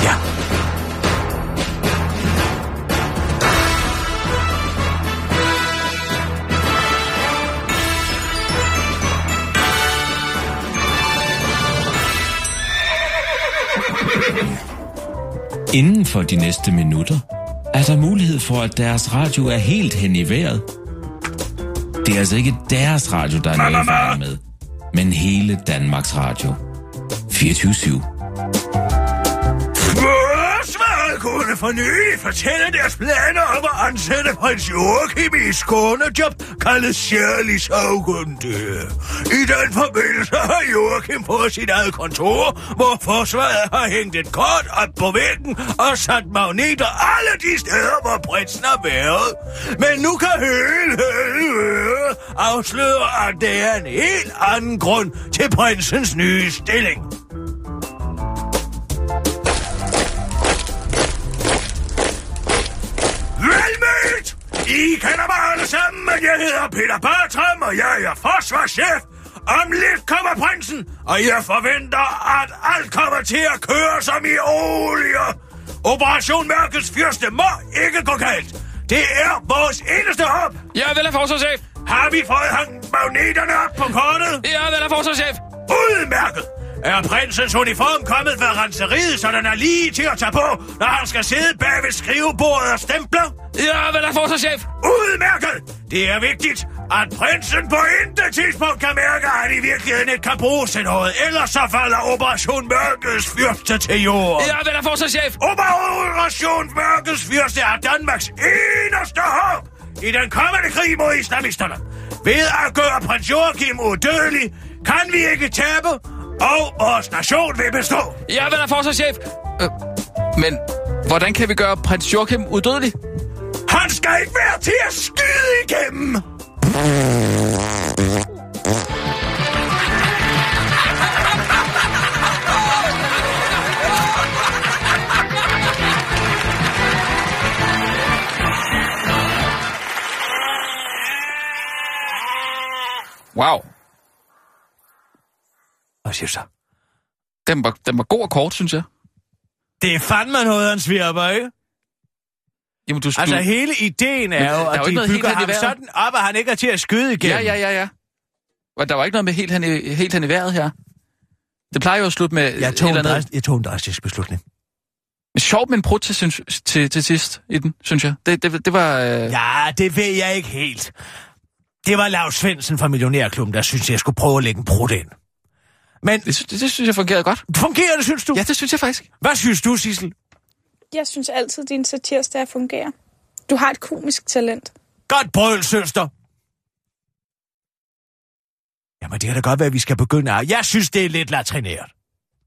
Ja. Inden for de næste minutter er der mulighed for, at deres radio er helt hen i vejret. Det er altså ikke deres radio, der er noget i med, men hele Danmarks Radio. 24-7. Forsvaret kunne for nylig fortælle deres planer om at ansætte prins Joachim i skånejob, kaldet særlig Saugunde. I den forbindelse har Joachim på sit eget kontor, hvor forsvaret har hængt et kort op på væggen og sat magneter alle de steder, hvor prinsen har været. Men nu kan hele høre afsløre, at det er en helt anden grund til prinsens nye stilling. I kender mig alle sammen, men jeg hedder Peter Bartram, og jeg er forsvarschef. Om lidt kommer prinsen, og jeg forventer, at alt kommer til at køre som i olie. Operation Mørkets fyrste må ikke gå galt. Det er vores eneste håb. Jeg er vel af forsvarschef. Har vi fået hængt magneterne op på kortet? Jeg er vel af forsvarschef. Udmærket! Er prinsens uniform kommet fra renseriet, så den er lige til at tage på, når han skal sidde bag ved skrivebordet og stemple? Jeg er vel af forsvarschef. Udmærket! Det er vigtigt, at prinsen på intet tidspunkt kan mærke, at han i virkeligheden ikke kan bruge til noget. Ellers så falder Operation Mørkets Fyrste til jorden. Jeg er vel forsvarschef. Operation Mørkets Fyrste er Danmarks eneste håb i den kommende krig mod islamisterne. Ved at gøre prins Joachim udødelig, kan vi ikke tabe, og vores nation vil bestå. Jeg er vel forsvarschef. Øh, men hvordan kan vi gøre prins Joachim udødelig? Han skal ikke være til at skyde igennem. Wow. Hvad siger du så? Den var, den var god og kort, synes jeg. Det er fandme noget, han svirper, ikke? Jamen, du, Altså, du... hele ideen er Men jo, der er at jo de ikke noget bygger ham sådan op, at han ikke er til at skyde igennem. Ja, ja, ja, ja. Og der var ikke noget med helt hen i, helt hen i vejret her. Det plejer jo at slutte med Jeg tog, et en eller andet. drastisk, jeg tog en drastisk beslutning. Men sjovt med en brud til, synes- til, til sidst i den, synes jeg. Det, det, det var... Øh... Ja, det ved jeg ikke helt. Det var Lars Svendsen fra Millionærklubben, der synes, jeg skulle prøve at lægge en brud ind. Men Det, det, det synes jeg fungerede godt. fungerer det, synes du? Ja, det synes jeg faktisk. Hvad synes du, Sissel? Jeg synes altid, din satirsdag fungerer. Du har et komisk talent. Godt brøl, søster. Jamen, det kan da godt være, at vi skal begynde at... Jeg synes, det er lidt latrinært.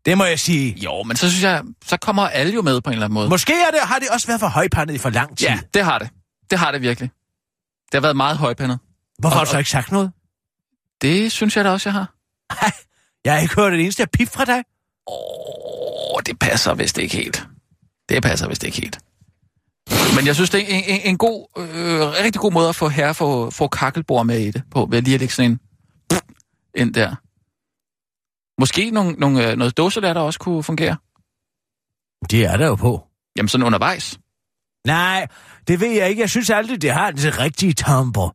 Det må jeg sige. Jo, men så synes jeg, så kommer alle jo med på en eller anden måde. Måske er det, har det også været for højpandet i for lang tid. Ja, det har det. Det har det virkelig. Det har været meget højpandet. Hvorfor har Og- du så ikke sagt noget? Det synes jeg da også, jeg har. Jeg har ikke hørt det eneste pip fra dig. Åh, det passer vist ikke helt. Det passer vist ikke helt. Men jeg synes, det er en, en, en god, øh, rigtig god måde at få herre for, få kakkelbord med i det på, ved lige at lægge sådan en ind der. Måske nogle, nogle, øh, noget dåselær, der også kunne fungere. Det er der jo på. Jamen sådan undervejs. Nej, det ved jeg ikke. Jeg synes aldrig, det har det rigtige tempo.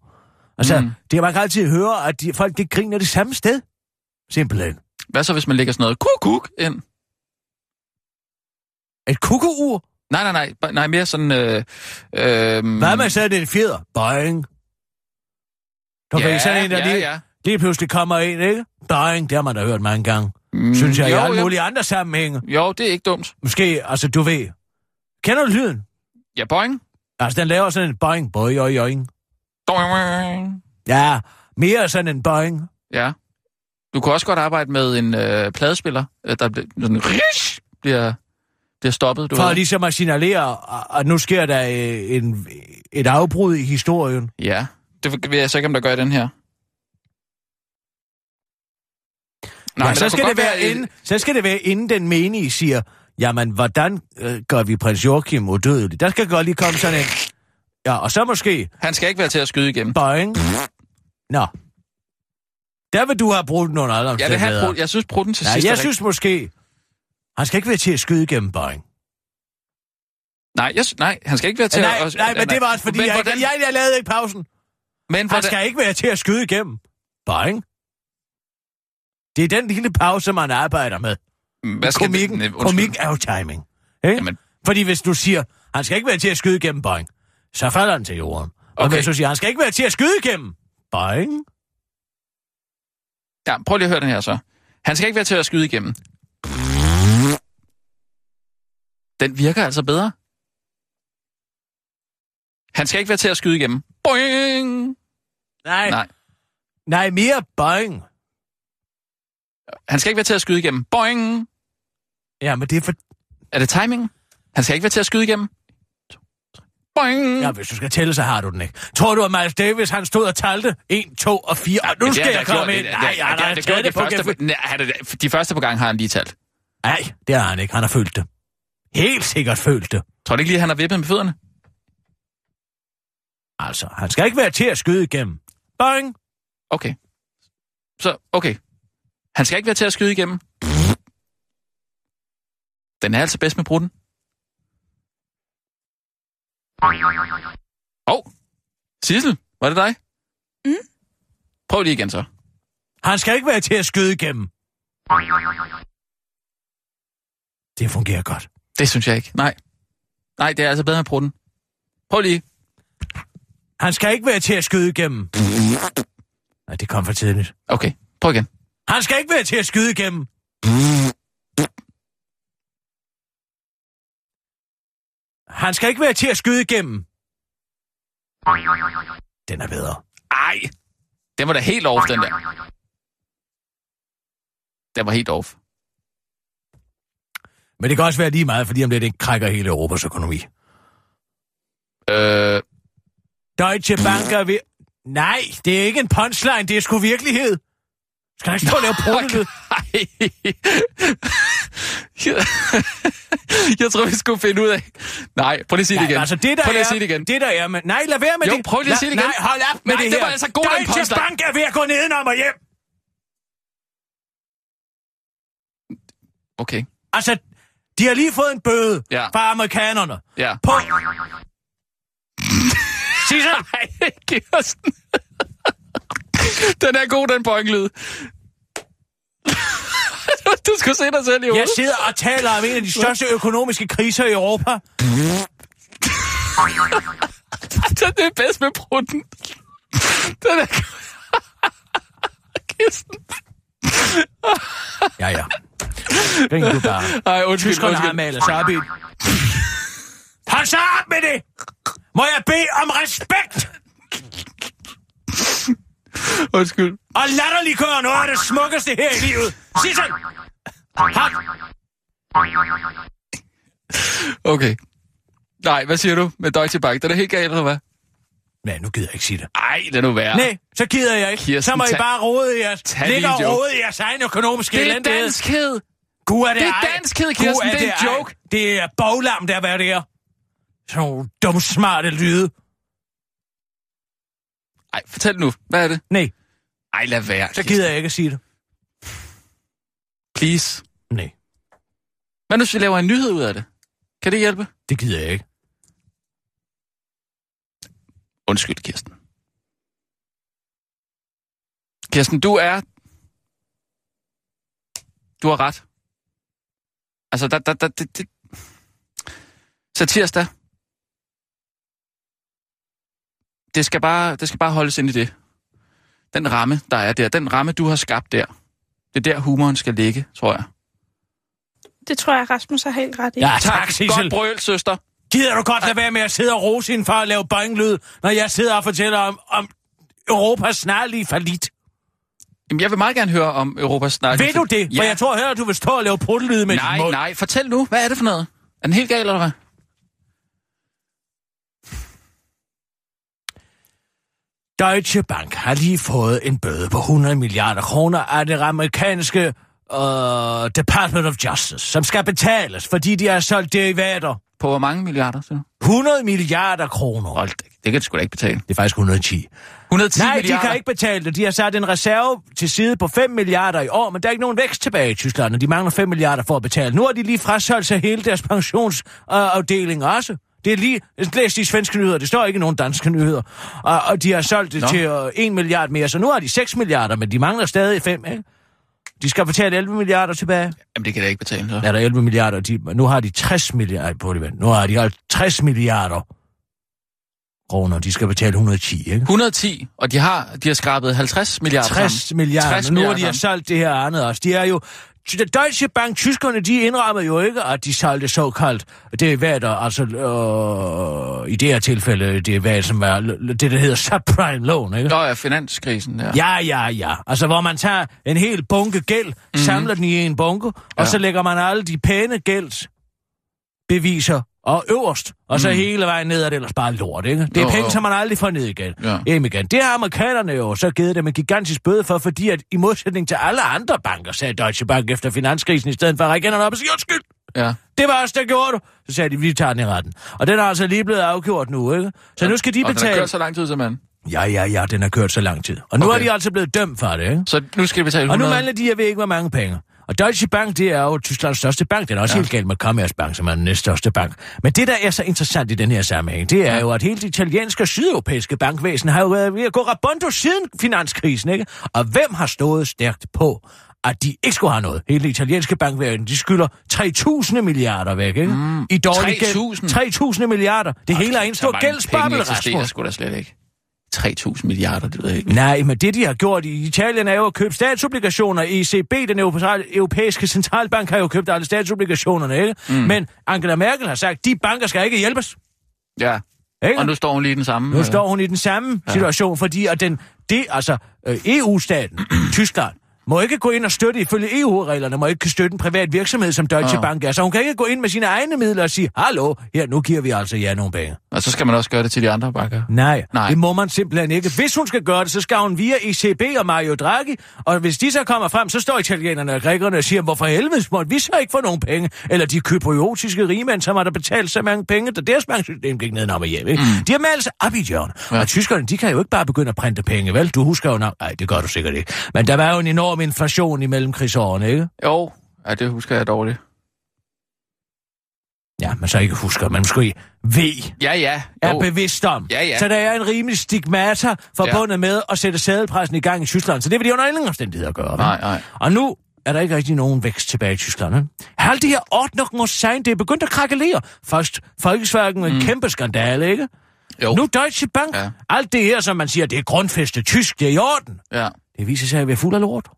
Altså, mm. det man kan altid høre, at de, folk det griner det samme sted. Simpelthen. Hvad så, hvis man lægger sådan noget kuk-kuk ind? Et kukkeur? Nej, nej, nej. Nej, mere sådan... Øh, øh, Hvad med sådan en fjeder? Boing. Du ja, ved, sådan en, der ja, lige, ja. lige pludselig kommer ind, ikke? Boing, det har man da hørt mange gange. Mm, synes jeg, jo, i alle jo. mulige andre sammenhænge. Jo, det er ikke dumt. Måske, altså, du ved. Kender du lyden? Ja, boing. Altså, den laver sådan en boing, boing, boing, boing. Ja, mere sådan en boing. Ja. Du kunne også godt arbejde med en øh, pladespiller, øh, der bliver, sådan, rish, bliver, bliver stoppet. Du For ved. ligesom at signalere, at nu sker der øh, en, et afbrud i historien. Ja, det ved jeg så ikke, om der gør i den her. Nej, ja, så, skal det være et- inden, så skal det være inden den menige siger, jamen, hvordan øh, gør vi prins Joachim udødelig? Der skal godt lige komme sådan en... Ja, og så måske Han skal ikke være til at skyde igennem. boing. Nå. Der vil du have brugt nogle andre Jeg, vil have omstændigheder. brud, jeg synes, brudden til Ja, sidst jeg synes måske... Han skal ikke være til at skyde igennem boing. Nej, jeg, nej, han skal ikke være til Nej, at... nej, men det var også fordi, men jeg, hvordan, jeg, jeg lavede ikke pausen. men Han hvordan, skal ikke være til at skyde igennem. Boing. Det er den lille pause, man arbejder med. hvad skal Komikken, det, undskyld. komik er jo timing. Ikke? Jamen. Fordi hvis du siger, han skal ikke være til at skyde igennem boing, så falder han til jorden. Og Okay. hvis du siger, han skal ikke være til at skyde igennem boing, Ja, prøv lige at høre den her så. Han skal ikke være til at skyde igennem. Den virker altså bedre. Han skal ikke være til at skyde igennem. Boing! nej, nej, Nej. mere boing. Han skal ikke være til at skyde igennem. Boing! Ja, men det er for... Er det timing? Han skal ikke være til at skyde igennem. Boing! Ja, hvis du skal tælle, så har du den ikke. Tror du, at Miles Davis, han stod og talte 1, 2 og 4, og nu skal har jeg komme ind. Nej, har det på første, han er det- de første på gang har han lige talt. Nej, det har han ikke. Han har følt det. Helt sikkert følt det. Tror du ikke lige, han har vippet med fødderne? Altså, han skal ikke være til at skyde igennem. Boing. Okay. Så, okay. Han skal ikke være til at skyde igennem. Den er altså bedst med brutten. Åh, oh, Sissel, var det dig? Mm. Prøv lige igen så. Han skal ikke være til at skyde igennem. Det fungerer godt. Det synes jeg ikke. Nej. Nej, det er altså bedre med brutten. Prøv lige. Han skal ikke være til at skyde igennem. Nej, det kom for tidligt. Okay, prøv igen. Han skal ikke være til at skyde igennem. Han skal ikke være til at skyde igennem. Den er bedre. Ej, den var da helt off, den der. Den var helt off. Men det kan også være lige meget, fordi om det ikke krækker hele Europas økonomi. Øh, Deutsche Bank er ved... Nej, det er ikke en punchline, det er sgu virkelighed. Skal han ikke stå og lave pruttelyd? Jeg tror, vi skulle finde ud af... Nej, prøv lige at sige det igen. Altså det der prøv lige at sige det igen. det der er med... Nej, lad være med Jo, det. prøv lige at sige det igen. Nej, hold op med Nej, det det her. var altså god, Deutsche punchline. Bank er ved at gå nedenom og hjem. Okay, Altså, de har lige fået en bøde Ja. fra amerikanerne. ja. På... Sig så. Nej, Kirsten. Den er god, den pointlyd. du skal se dig selv i Jeg hovedet. sidder og taler om en af de største økonomiske kriser i Europa. Den er bedst med prutten. Den er... Kirsten. Ja, ja. Ring du bare. Ej, undskyld, Tyskerne har malet sig op i... Hold så op med det! Må jeg bede om respekt Undskyld. og latterliggøre noget af det smukkeste her i livet? Så! Hold. Okay. Nej, hvad siger du med Deutsche Bank? Den er helt galt, eller hvad? Nej, nu gider jeg ikke sige det. Ej, det er nu værd. Nej, så gider jeg ikke. Kirsten, så må I bare rode i jeres... Ligge lige og rode i jeres egen økonomiske Det er elendighed. danskhed. Gud er det Det er ej. danskhed, Gud Kirsten. Det er en ej. joke. Det er boglam, der hvad det er. Sådan nogle dumme, smarte lyde. Ej, fortæl nu. Hvad er det? Nej, Ej, lad være. så gider jeg ikke at sige det. Please. Nej, Hvad nu, hvis vi laver en nyhed ud af det? Kan det hjælpe? det gider jeg ikke. Undskyld, Kirsten. Kirsten, du er... Du har ret. Altså, der, der, der, det, det... Så tirsdag... Det skal, bare, det skal bare holdes ind i det. Den ramme, der er der. Den ramme, du har skabt der. Det er der, humoren skal ligge, tror jeg. Det tror jeg, Rasmus har helt ret i. Ja, tak, Sissel. Godt brøl, søster. Gider du godt lade være med at sidde og rose hende for at lave bøjnglyd, når jeg sidder og fortæller om, om Europas snarlige falit? Jamen, jeg vil meget gerne høre om Europas snak. Ved du det? For Ja. jeg tror heller, du vil stå og lave pruttelyd med Nej, din mund. nej, fortæl nu. Hvad er det for noget? Er den helt gal, eller hvad? Deutsche Bank har lige fået en bøde på 100 milliarder kroner af det amerikanske uh, Department of Justice, som skal betales, fordi de har solgt derivater. På hvor mange milliarder, du? 100 milliarder kroner. Hold da, det kan du sgu da ikke betale. Det er faktisk 110. 110 Nej, milliarder? de kan ikke betale det. De har sat en reserve til side på 5 milliarder i år, men der er ikke nogen vækst tilbage i Tyskland, og de mangler 5 milliarder for at betale. Nu har de lige frasolgt sig hele deres pensionsafdeling også. Det er lige, læs de svenske nyheder, det står ikke nogen danske nyheder. Og, og de har solgt det Nå. til uh, 1 milliard mere, så nu har de 6 milliarder, men de mangler stadig 5, ikke? De skal betale 11 milliarder tilbage. Jamen, det kan da ikke betale, så. Er der 11 milliarder? De, nu har de 60 milliarder på det. Nu har de 50 milliarder kroner. De skal betale 110, ikke? 110, og de har, de har skrabet 50 milliarder 60 sammen. milliarder. 60 nu har milliarder de har solgt det her andet også. De er jo... Deutsche Bank, tyskerne, de indrømmer jo ikke, at de solgte såkaldt derivater, altså øh, i det her tilfælde derivat, som er det, der hedder subprime loan, ikke? Nå ja, finanskrisen der. Ja, ja, ja. Altså, hvor man tager en hel bunke gæld, mm-hmm. samler den i en bunke, og Ja. så lægger man alle de pæne gældsbeviser og øverst, og så Mm. hele vejen ned, er det ellers bare lort, ikke? Det er Jo, penge, jo. som man aldrig får ned igen. Ja. Hjem igen. Det har amerikanerne jo så givet dem en gigantisk bøde for, fordi at i modsætning til alle andre banker, sagde Deutsche Bank efter finanskrisen, i stedet for at hænderne op og sige, undskyld, Ja. det var os, der gjorde det. Så sagde de, vi tager den i retten. Og den er altså lige blevet afgjort nu, ikke? Så nu skal de og den har betale... kørt så lang tid, simpelthen. Ja, ja, ja, den har kørt så lang tid. Og nu Okay. er de altså blevet dømt for det, ikke? Så nu skal de betale 100. Og nu mangler de, jeg ved ikke, hvor mange penge. Og Deutsche Bank, det er jo Tysklands største bank. Den er også Ja. helt galt med Commerzbank, som er den næststørste bank. Men det, der er så interessant i den her sammenhæng, det er Ja. jo, at hele det italienske og sydeuropæiske bankvæsen har jo været ved at gå rabondo siden finanskrisen, ikke? Og hvem har stået stærkt på, at de ikke skulle have noget? Hele det italienske bankvæsen, de skylder 3.000 milliarder væk, ikke? Mm. I dårlig 3.000? gæld. 3.000 milliarder. Det hele er en stor eksisterer Rasmus. da slet ikke. 3.000 milliarder, det ved jeg ikke. Nej, men det de har gjort i Italien er jo at købe statsobligationer. ECB, den europæ- europæiske centralbank, har jo købt alle statsobligationerne, ikke? Mm. Men Angela Merkel har sagt, de banker skal ikke hjælpes. Ja, Ikke? og nu står hun lige i den samme... Nu øh, står hun i den samme situation, fordi at den, det, altså, øh, EU-staten, Tyskland, må ikke gå ind og støtte, ifølge EU-reglerne, må ikke støtte en privat virksomhed, som Deutsche Ah. Bank er. Så hun kan ikke gå ind med sine egne midler og sige, hallo, her, nu giver vi altså jer nogle penge. Og så skal man også gøre det til de andre banker. Nej, Nej. det må man simpelthen ikke. Hvis hun skal gøre det, så skal hun via ECB og Mario Draghi, og hvis de så kommer frem, så står italienerne og grækerne og siger, hvorfor helvede måtte vi så ikke få nogen penge? Eller de kypriotiske rigmænd, som har der betalt så mange penge, da deres banksystem gik ned og hjem. Ikke? Mm. De har malet sig op i et hjørne. Ja. Ja. Og tyskerne, de kan jo ikke bare begynde at printe penge, vel? Du husker jo nok... Nej, det gør du sikkert ikke. Men der var jo en enorm inflation i mellemkrigsårene, ikke? Jo, ja, det husker jeg dårligt. Ja, man så ikke husker, man måske ved Ja, ja. er Jo. bevidst om. Ja, ja. Så der er en rimelig stigmata forbundet ja. med at sætte sadelpressen i gang i Tyskland. Så det vil de under ingen omstændigheder gøre. Nej, nej. Og nu er der ikke rigtig nogen vækst tilbage i Tyskland. vel? Alt det her Ordnung muss sein, det er begyndt at krakelere. Først Volkswagen, en mm. kæmpe skandale, ikke? Jo. Nu Deutsche Bank. Ja. Alt det her, som man siger, det er grundfæstet tysk, det er i orden. Ja. Det viser sig at være fuld af lort.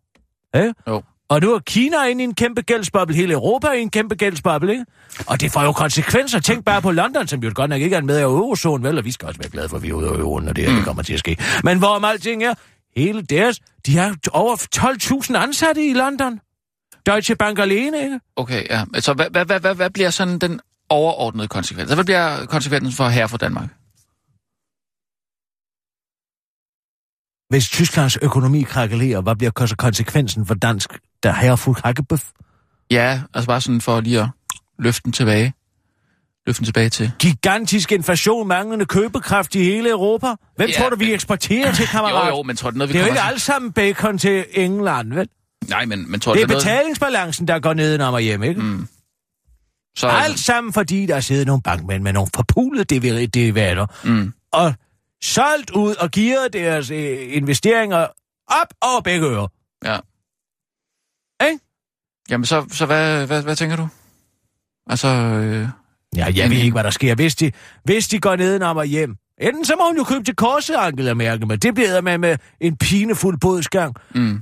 Ikke? Jo. Og nu er Kina inde i en kæmpe gældsboble, hele Europa er i en kæmpe gældsboble, ikke? Og det får jo konsekvenser. Tænk bare på London, som jo godt nok ikke er med af eurozonen, vel? Og vi skal også være glade for, at vi er ude af euroen, når det her mm. det kommer til at ske. Men hvorom alting er, hele deres, de har over 12.000 ansatte i London. Deutsche Bank alene, ikke? Okay, ja. Så hvad, hvad, hvad, hvad, hvad bliver sådan den overordnede konsekvens? Hvad bliver konsekvensen for her for Danmark? Hvis Tysklands økonomi krakelerer, hvad bliver kons- konsekvensen for dansk, der her fuld hakkebøf? Ja, altså bare sådan for lige at løfte den tilbage. Løfte den tilbage til. Gigantisk inflation, manglende købekraft i hele Europa. Hvem Ja, tror du, vi men- eksporterer til, kammerat? Jo, jo, men tror du noget, vi Det er jo ikke alt sammen bacon til England, vel? til... Nej, men, men tror du, Det er noget... betalingsbalancen, der går nedenom og hjem, ikke? Mm. Så, Alt sammen, fordi der sidder nogle bankmænd med nogle forpulede derivater. Mm. Og solgt ud og givet deres øh, investeringer op over begge ører. Ja. Ikke? Jamen, så, så hvad, hvad, hvad tænker du? Altså, øh, Ja, jeg ved ikke, hvad der sker. Hvis de, hvis de går nedenom og hjem, enten så må hun jo købe til korset, Angela Merkel, men det bliver med med en pinefuld bådsgang. mm,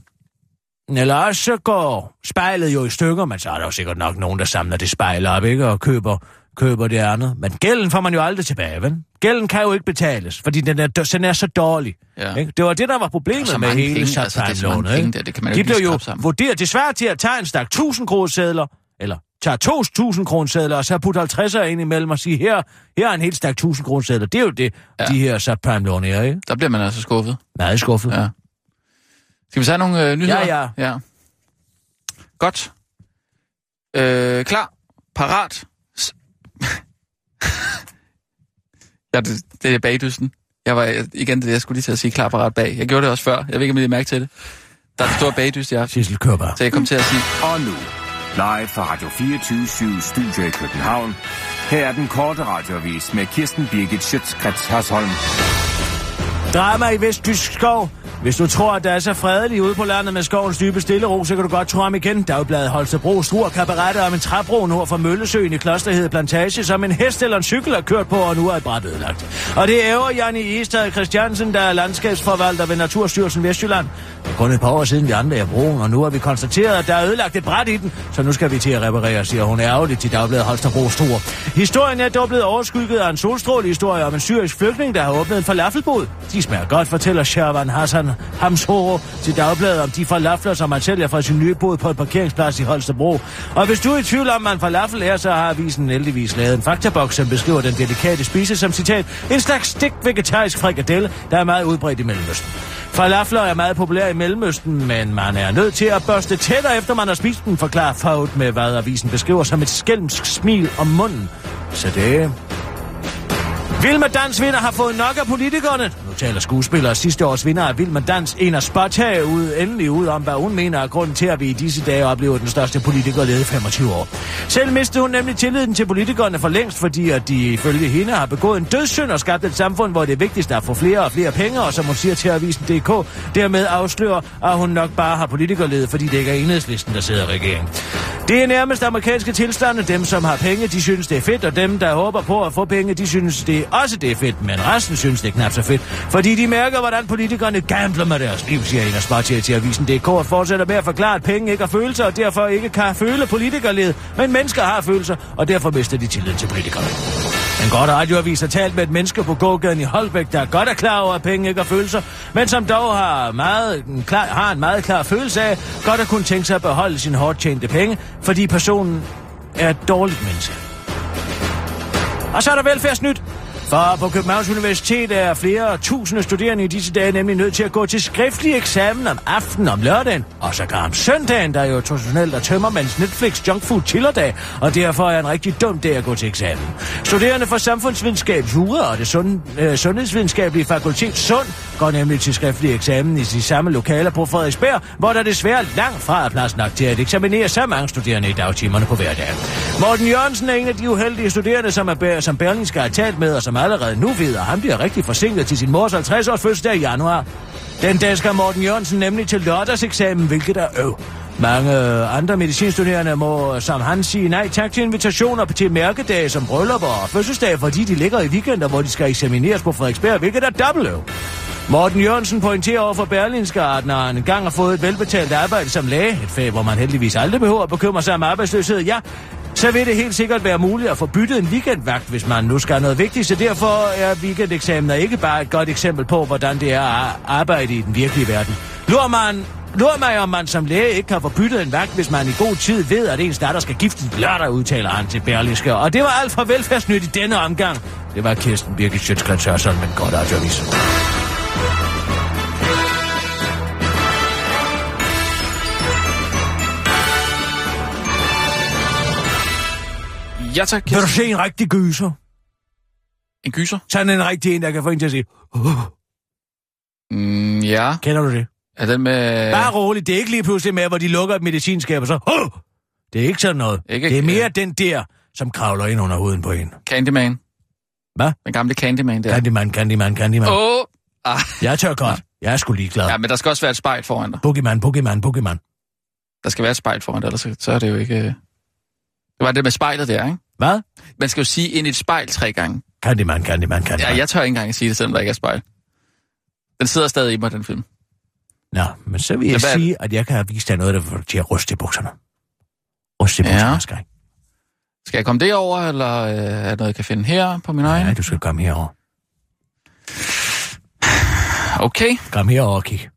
Eller også så går spejlet jo i stykker, men så er der jo sikkert nok nogen, der samler det spejl op, ikke? Og køber, køber det andet. Men gælden får man jo aldrig tilbage, vel? Gælden kan jo ikke betales, fordi den er, den er så dårlig. Ja. Ikke? Det var det, der var problemet med hele penge, altså, det er subprime-lånet, det kan man jo De lige blev jo vurderet, det svarer til at tage en stak 1000 kroner sædler, eller tager 2000 kroner sædler, og så putte 50'er ind imellem og sige, her, her er en helt stak 1000 kroner sædler. Det er jo det. Ja. de her subprime-lån er, ikke? der bliver man altså skuffet. Meget skuffet. Ja. Skal vi tage nogle øh, nyheder? Ja, ja. ja. Godt. Øh, klar. Parat. Ja, det, det er bagdysten. Jeg var igen det, jeg skulle lige til at sige klar, parat, bag. Jeg gjorde det også før. Jeg ved ikke, om I mærke til det. Der er en stor bagdyst i aften. Sissel, kør bare. Så jeg kom til at sige, Og nu, live fra Radio 24 Studio i København. Her er den korte radiovis med Kirsten Birgit Schøtzgrads Hasholm. Drama i Vesttysk skov. Hvis du tror, at der er så fredeligt ude på landet med skovens dybe stille ro, så kan du godt tro ham igen. Dagbladet Holstebro struer kabaretter om en træbro nord for Møllesøen i Klosterhed Plantage, som en hest eller en cykel har kørt på, og nu er et bræt ødelagt. Og det er Janni Istad Christiansen, der er landskabsforvalter ved Naturstyrelsen Vestjylland. Det er kun et par år siden vi andre er broen, og nu har vi konstateret, at der er ødelagt et bræt i den, så nu skal vi til at reparere, siger hun ærgerligt til Dagbladet Holstebro Struer. Historien er dog blevet overskygget af en solstrålehistorie om en syrisk flygtning, der har åbnet en falafelbod. De smager godt, fortæller Shervan Hassan Hamsoro til Dagbladet om de falafler, som han sælger fra sin nye bod på et parkeringsplads i Holstebro. Og hvis du er i tvivl om, hvad falafel er, så har avisen heldigvis lavet en faktaboks, som beskriver den delikate spise som citat, en slags stik vegetarisk frikadelle, der er meget udbredt i Mellemøsten. Falafler er meget populære i Mellemøsten, men man er nødt til at børste tætter, efter man har spist den, forklarer Faud med, hvad avisen beskriver som et skælmsk smil om munden. Så det Vild med Dans vinder har fået nok af politikerne. Nu taler skuespillere sidste års vinder af Vild med Dans en af Spotage ud, endelig ud om, hvad hun mener er grunden til, at vi i disse dage oplever den største politikerlede i 25 år. Selv mistede hun nemlig tilliden til politikerne for længst, fordi at de ifølge hende har begået en dødssynd og skabt et samfund, hvor det er vigtigst at få flere og flere penge, og som hun siger til Avisen.dk, dermed afslører, at hun nok bare har politikerlede, fordi det ikke er enhedslisten, der sidder i regeringen. Det er nærmest amerikanske tilstande. Dem, som har penge, de synes, det er fedt, og dem, der håber på at få penge, de synes, det også det er fedt, men resten synes det er knap så fedt. Fordi de mærker, hvordan politikerne gambler med deres liv, siger en af småtiger til avisen DK og fortsætter med at forklare, at penge ikke har følelser, og derfor ikke kan føle politikerled. Men mennesker har følelser, og derfor mister de tillid til politikerne. En godt radioavis har talt med et menneske på gågaden i Holbæk, der godt er klar over, at penge ikke har følelser, men som dog har, meget, en klar, har en meget klar følelse af, godt at kunne tænke sig at beholde sin hårdt tjente penge, fordi personen er et dårligt menneske. Og så er der velfærdsnyt. For på Københavns Universitet er flere tusinde studerende i disse dage nemlig nødt til at gå til skriftlig eksamen om aftenen om lørdagen, og så om søndagen, der er jo traditionelt er tømmermands Netflix junkfood chillerdag, og derfor er en rigtig dum dag at gå til eksamen. Studerende fra samfundsvidenskab, jura og det sund, øh, sundhedsvidenskabelige fakultet Sund går nemlig til skriftlig eksamen i de samme lokaler på Frederiksberg, hvor der desværre langt fra er plads nok til at eksaminere så mange studerende i dagtimerne på hverdag. Morten Jørgensen er en af de uheldige studerende, som, er, som Berlingske har talt med, og som allerede nu ved, at han bliver rigtig forsinket til sin mors 50-års fødselsdag i januar. Den dag skal Morten Jørgensen nemlig til lørdagseksamen, hvilket er øv. Mange andre medicinstuderende må, som han sige, nej tak til invitationer til mærkedage som bryllupper og fødselsdage, fordi de ligger i weekender, hvor de skal eksamineres på Frederiksberg, hvilket er dobbelt øv. Morten Jørgensen pointerer over for Berlinske, at når han engang har fået et velbetalt arbejde som læge, et fag, hvor man heldigvis aldrig behøver at bekymre sig om arbejdsløshed, ja, så vil det helt sikkert være muligt at få byttet en weekendvagt, hvis man nu skal noget vigtigt. Så derfor er weekendeksamener ikke bare et godt eksempel på, hvordan det er at arbejde i den virkelige verden. Lur man Lur mig, om man som læge ikke kan få byttet en vagt, hvis man i god tid ved, at ens datter skal giftes lørdag, udtaler han til Berlingske. Og det var alt fra velfærdsnyt i denne omgang. Det var Kirsten Birgit Sjøtskrets Hørsson, men godt radioavis. Ja, tak. Vil du se en rigtig gyser? En gyser? Sådan en rigtig en, der kan få en til at sige, uh, Mm, ja. kender du det? Er den med... Bare roligt, det er ikke lige pludselig med, hvor de lukker et medicinskab, og så, uh, det er ikke sådan noget. Ikke- det er mere den der, som kravler ind under huden på en. Candyman? Hvad? Den gamle Candyman der. Candyman, Candyman, Candyman. Åh! Oh. Ah. Jeg tør godt. Jeg er sgu ligeglad. Ja, men der skal også være et spejl foran dig. Pokémon, Pokémon, Pokémon. Der skal være et spejl foran dig, ellers så- så er det jo ikke... øh, Det var det med spejlet der, ikke? Hvad? Man skal jo sige ind i et spejl tre gange. Candyman, Candyman, Candyman. Ja, jeg tør ikke engang at sige det, selvom der ikke er spejl. Den sidder stadig i mig, den film. Nå, men så vil jeg hvad- sige, at jeg kan have vist dig noget, der får til at ryste i bukserne. Ryste i Ja. bukserne, skal jeg. Skal jeg komme derover, eller øh, er der noget, jeg kan finde her på min egen? Nej, du skal komme herover. Okay. Kom herover og kig.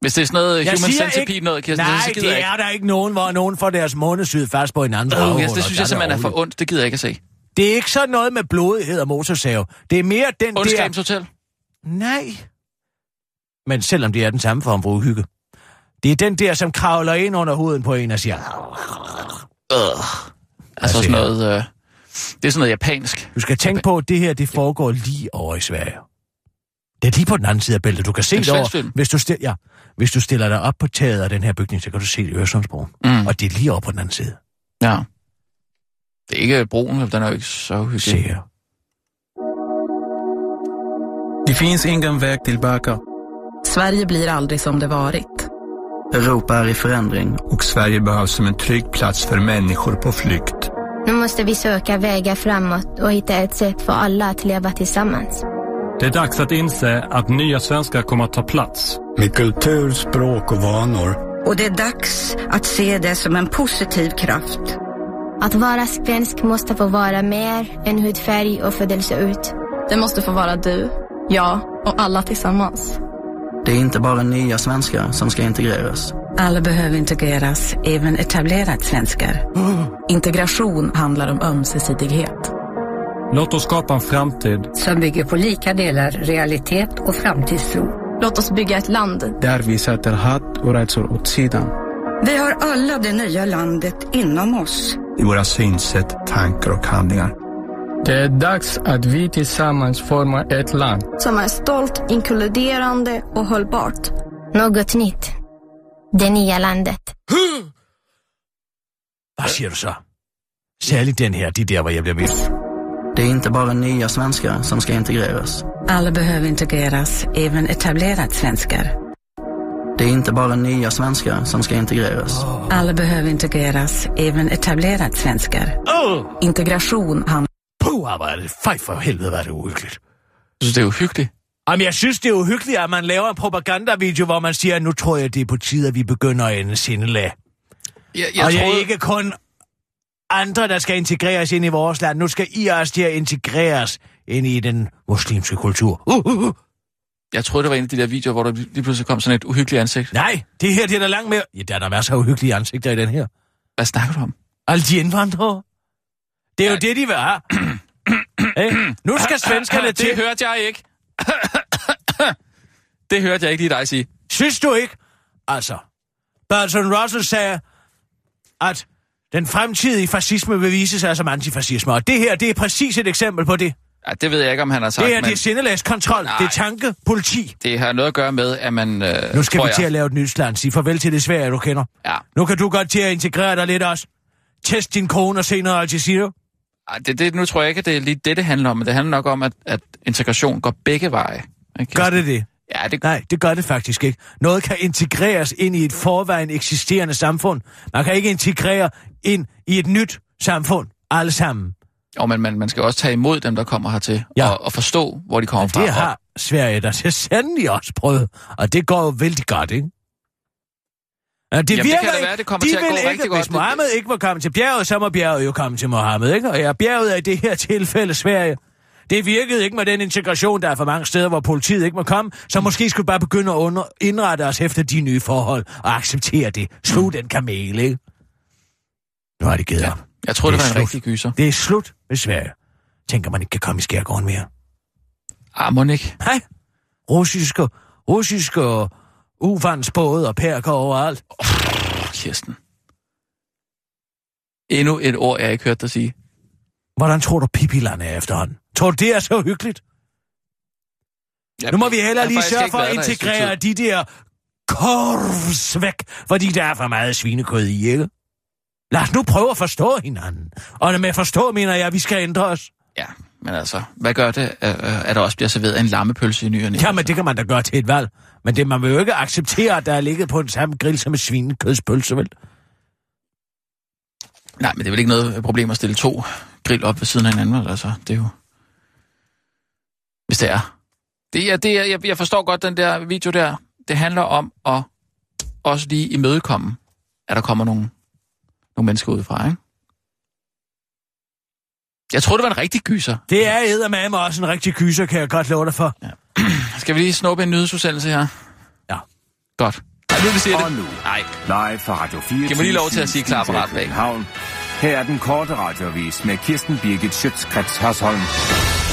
Hvis det er sådan noget Jeg human centipede ikke- noget, Kirsten, Nej, så gider det jeg ikke. er der ikke nogen, hvor nogen får deres månesyd fast på en anden Oh, dragehul, yes, det synes jeg simpelthen er for ondt. Det gider jeg ikke at se. Det er ikke sådan noget med blodighed og motorsave. Det er mere den Ondskabens der... Hotel. Nej. Men selvom det er den samme form for uhygge. Det er den der, som kravler ind under huden på en og siger... Øh. Altså sådan noget... Øh, det er sådan noget japansk. Du skal tænke på, at det her, det foregår lige over i Sverige. Det er lige på den anden side af bæltet. Du kan se En det over. Hvis du, stil, ja, hvis du stiller dig op på taget af den her bygning, så kan du se det i Øresundsbroen. Mm. Og det er lige over på den anden side. Ja. Det er ikke broen, den er jo ikke så Se hyggelig. her. Det finns ingen väg tillbaka. Sverige blir aldrig som det varit. Europa är i förändring. och Sverige behövs som en trygg plats för människor på flykt. Nu måste vi söka vägar framåt och hitta ett sätt för alla att leva tillsammans. Det är dags att inse att nya svenskar kommer att ta plats. Med kultur, språk och vanor. Och det är dags att se det som en positiv kraft. Att vara svensk måste få vara mer än hudfärg och födelseut. Det måste få vara du, jag och alla tillsammans. Det är inte bara nya svenskar som ska integreras. Alla behöver integreras, även etablerade svenskar. Integration handlar om ömsesidighet. Låt oss skapa en framtid Som bygger på lika delar realitet och framtidstro. Låt oss bygga ett land där vi sätter hat och rädslor åt sidan. Vi har alla det nya landet inom oss. I våra synsätt, tankar och handlingar. Det är dags att vi tillsammans formar ett land. som är stolt, inkluderande och hållbart. Något nytt. Det nya landet. Hvad siger du så? Særligt den her, de der, hvor jeg bliver ved. Det är inte bara nya svenskar som ska integreras. Alla behöver integreras, även etablerade svenskar. Det är inte bara nya svenskar som ska integreras. Alla behöver integreras, även etablerade svenskar. Integration handlar Puh, det fej for helvede, hvad er det uhyggeligt. Jeg synes, det er uhyggeligt. Jamen, jeg synes, det er uhyggeligt, at man laver en propagandavideo, hvor man siger, at nu tror jeg, det er på tide, at vi begynder at ende sindelag. Jeg, Jeg og det er ikke kun andre, der skal integreres ind i vores land. Nu skal I også til at integreres ind i den muslimske kultur. Uh, uh, uh. Jeg troede, det var en af de der videoer, hvor der lige pludselig kom sådan et uhyggeligt ansigt. Nej, det her det er der langt mere. Ja, der er der masser af uhyggelige ansigter i den her. Hvad snakker du om? Alle de indvandrere. Det er jo det, de vil have. hey, nu skal svenskerne til. Det hørte jeg ikke. det hørte jeg ikke lige dig sige. Synes du ikke? Altså, Bertrand Russell sagde, at den fremtidige fascisme vil vise sig som antifascisme, og det her, det er præcis et eksempel på det. Ja, det ved jeg ikke, om han har sagt. Det her, men det er sindelægskontrol, det er tanke, politi. det har noget at gøre med, at man... Øh, Nu skal vi til jeg- at lave et nyt land. Sig farvel til det svære, du kender. Ja. Nu kan du godt til at integrere dig lidt også. Test din kone og se noget Al Jazeera. Ej, Det, det, nu tror jeg ikke, at det er lige det, det handler om, men det handler nok om, at, at integration går begge veje. Ikke? Gør det det? Ja, det... Nej, det gør det faktisk ikke. Noget kan integreres ind i et forvejen eksisterende samfund. Man kan ikke integrere ind i et nyt samfund. Alle sammen. Og man, man, man skal også tage imod dem, der kommer hertil, Ja. og, og forstå, hvor de kommer Og fra. det har Sverige der til sandelig også prøvet. Og det går jo vældig godt, ikke? Ja, det Jamen, det virker kan da ikke. være, det kommer de til at gå ikke, rigtig godt. Hvis Mohammed ikke var kommet til bjerget, så må bjerget jo komme til Mohammed, ikke? Og ja, bjerget er i det her tilfælde Sverige. Det virkede ikke med den integration, der er for mange steder, hvor politiet ikke må komme, så måske skulle vi bare begynde at under, indrette os efter de nye forhold og acceptere det. Slug den kamel, ikke? Nu har de givet Ja. op. Jeg tror, det, Det var en slut. rigtig gyser. Det er slut med Sverige. Tænker man ikke kan komme i skærgården mere. Ah, må ikke. Hej. Russiske, russiske uvandsbåde og perker overalt. Oh, Kirsten. Endnu et ord, jeg ikke hørt dig sige. Hvordan tror du, Pippiland er efterhånden? Tror du, det er så hyggeligt? Jeg, Nu må vi har lige sørge for at integrere de der korvs væk, fordi der er for meget svinekød i, ikke? Lad os nu prøve at forstå hinanden. Og med forstå, mener jeg, at vi skal ændre os. Ja, men altså, hvad gør det, øh, øh, at der også bliver serveret en lammepølse i ny og næ? Jamen, det kan man da gøre til et valg. Men det, man vil jo ikke acceptere, at der er ligget på den samme grill som en svinekødspølse, vel? Nej, men det er vel ikke noget problem at stille to grill op ved siden af hinanden, altså. Det er jo... Hvis det er. Det er, det er jeg, jeg forstår godt den der video der. Det handler om at også lige imødekomme, at der kommer nogle, nogle mennesker udefra, ikke? Jeg tror det var en rigtig gyser. Det er eddermame også en rigtig kyser, kan jeg godt love dig for. Ja. Skal vi lige snuppe en nyhedsudsendelse her? Ja. Godt. Ej, nu vi siger Og det. nu, Nej. live fra Radio 4. Giv mig lige lov til at sige klar bag. Havn. Her er den korte radiovis med Kirsten Birgit Schøtzgrads Hasholm.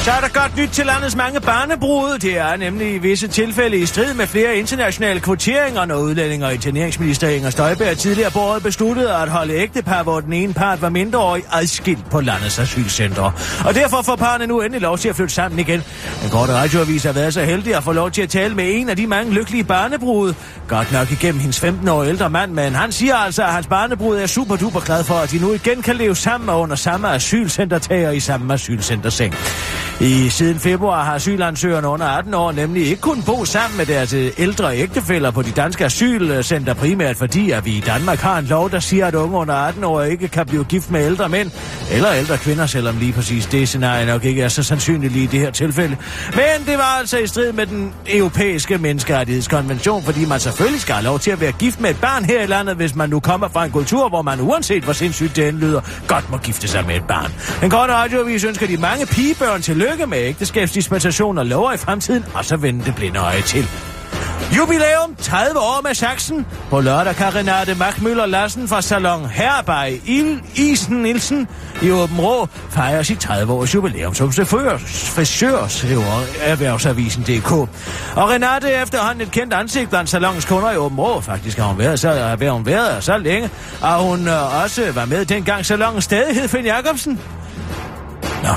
Så er der godt nyt til landets mange barnebrud. Det er nemlig i visse tilfælde i strid med flere internationale kvoteringer, når udlændinger og interneringsminister Inger Støjberg tidligere på året besluttede at holde ægtepar, hvor den ene part var mindreårig, adskilt på landets asylcentre. Og derfor får parne nu endelig lov til at flytte sammen igen. Den korte radioavis har været så heldig at få lov til at tale med en af de mange lykkelige barnebrud. Godt nok igennem hendes 15 år ældre mand, men han siger altså, at hans barnebrud er super duper glad for, at de nu igen kan leve sammen og under samme asylcentertager i samme asylcenterseng. I siden februar har asylansøgerne under 18 år nemlig ikke kun bo sammen med deres øh, ældre ægtefæller på de danske asylcenter, primært fordi, at vi i Danmark har en lov, der siger, at unge under 18 år ikke kan blive gift med ældre mænd eller ældre kvinder, selvom lige præcis det scenarie nok ikke er så sandsynligt lige i det her tilfælde. Men det var altså i strid med den europæiske menneskerettighedskonvention, fordi man selvfølgelig skal have lov til at være gift med et barn her i landet, hvis man nu kommer fra en kultur, hvor man uanset hvor sindssygt det end lyder, godt må gifte sig med et barn. Den korte radioavis ønsker de mange pigebørn til tillykke med ægteskabsdispensation og lover i fremtiden, og så vende det blinde øje til. Jubilæum 30 år med Saxen. På lørdag kan Renate Magmøller Lassen fra Salon Herbej Il Isen Nielsen i Åben Rå fejre sit 30 års jubilæum som frisør, frisør skriver Erhvervsavisen.dk. Og Renate er efterhånden et kendt ansigt blandt salons kunder i Åben Rå. Faktisk har hun været så, har hun været så længe, og hun øh, også var med dengang salongen stadig hed Finn Jacobsen. Nå.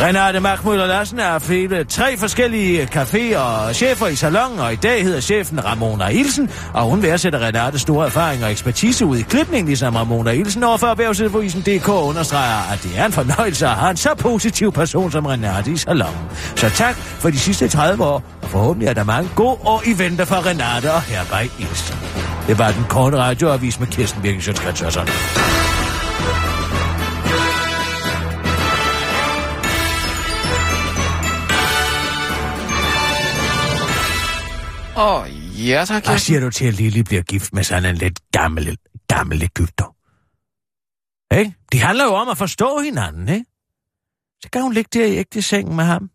Renate Magmøller Larsen er flere tre forskellige caféer og chefer i salongen, og i dag hedder chefen Ramona Ilsen, og hun værdsætter Renates store erfaring og ekspertise ud i klipning, ligesom Ramona Ilsen overfor Erhvervsavisen.dk understreger, at det er en fornøjelse at have en så positiv person som Renate i salongen. Så tak for de sidste 30 år, og forhåbentlig er der mange gode år i vente for Renate og Herbej Ilsen. Det var den korte radioavis med Kirsten Birken Sjøtskrets Åh, oh, ja tak, Hvad Kirsten. siger du til, at Lili bliver gift med sådan en lidt gammel, gammel Ægypter? Ikke? Det handler jo om at forstå hinanden, ikke? Så kan hun ligge der i ægte seng med ham.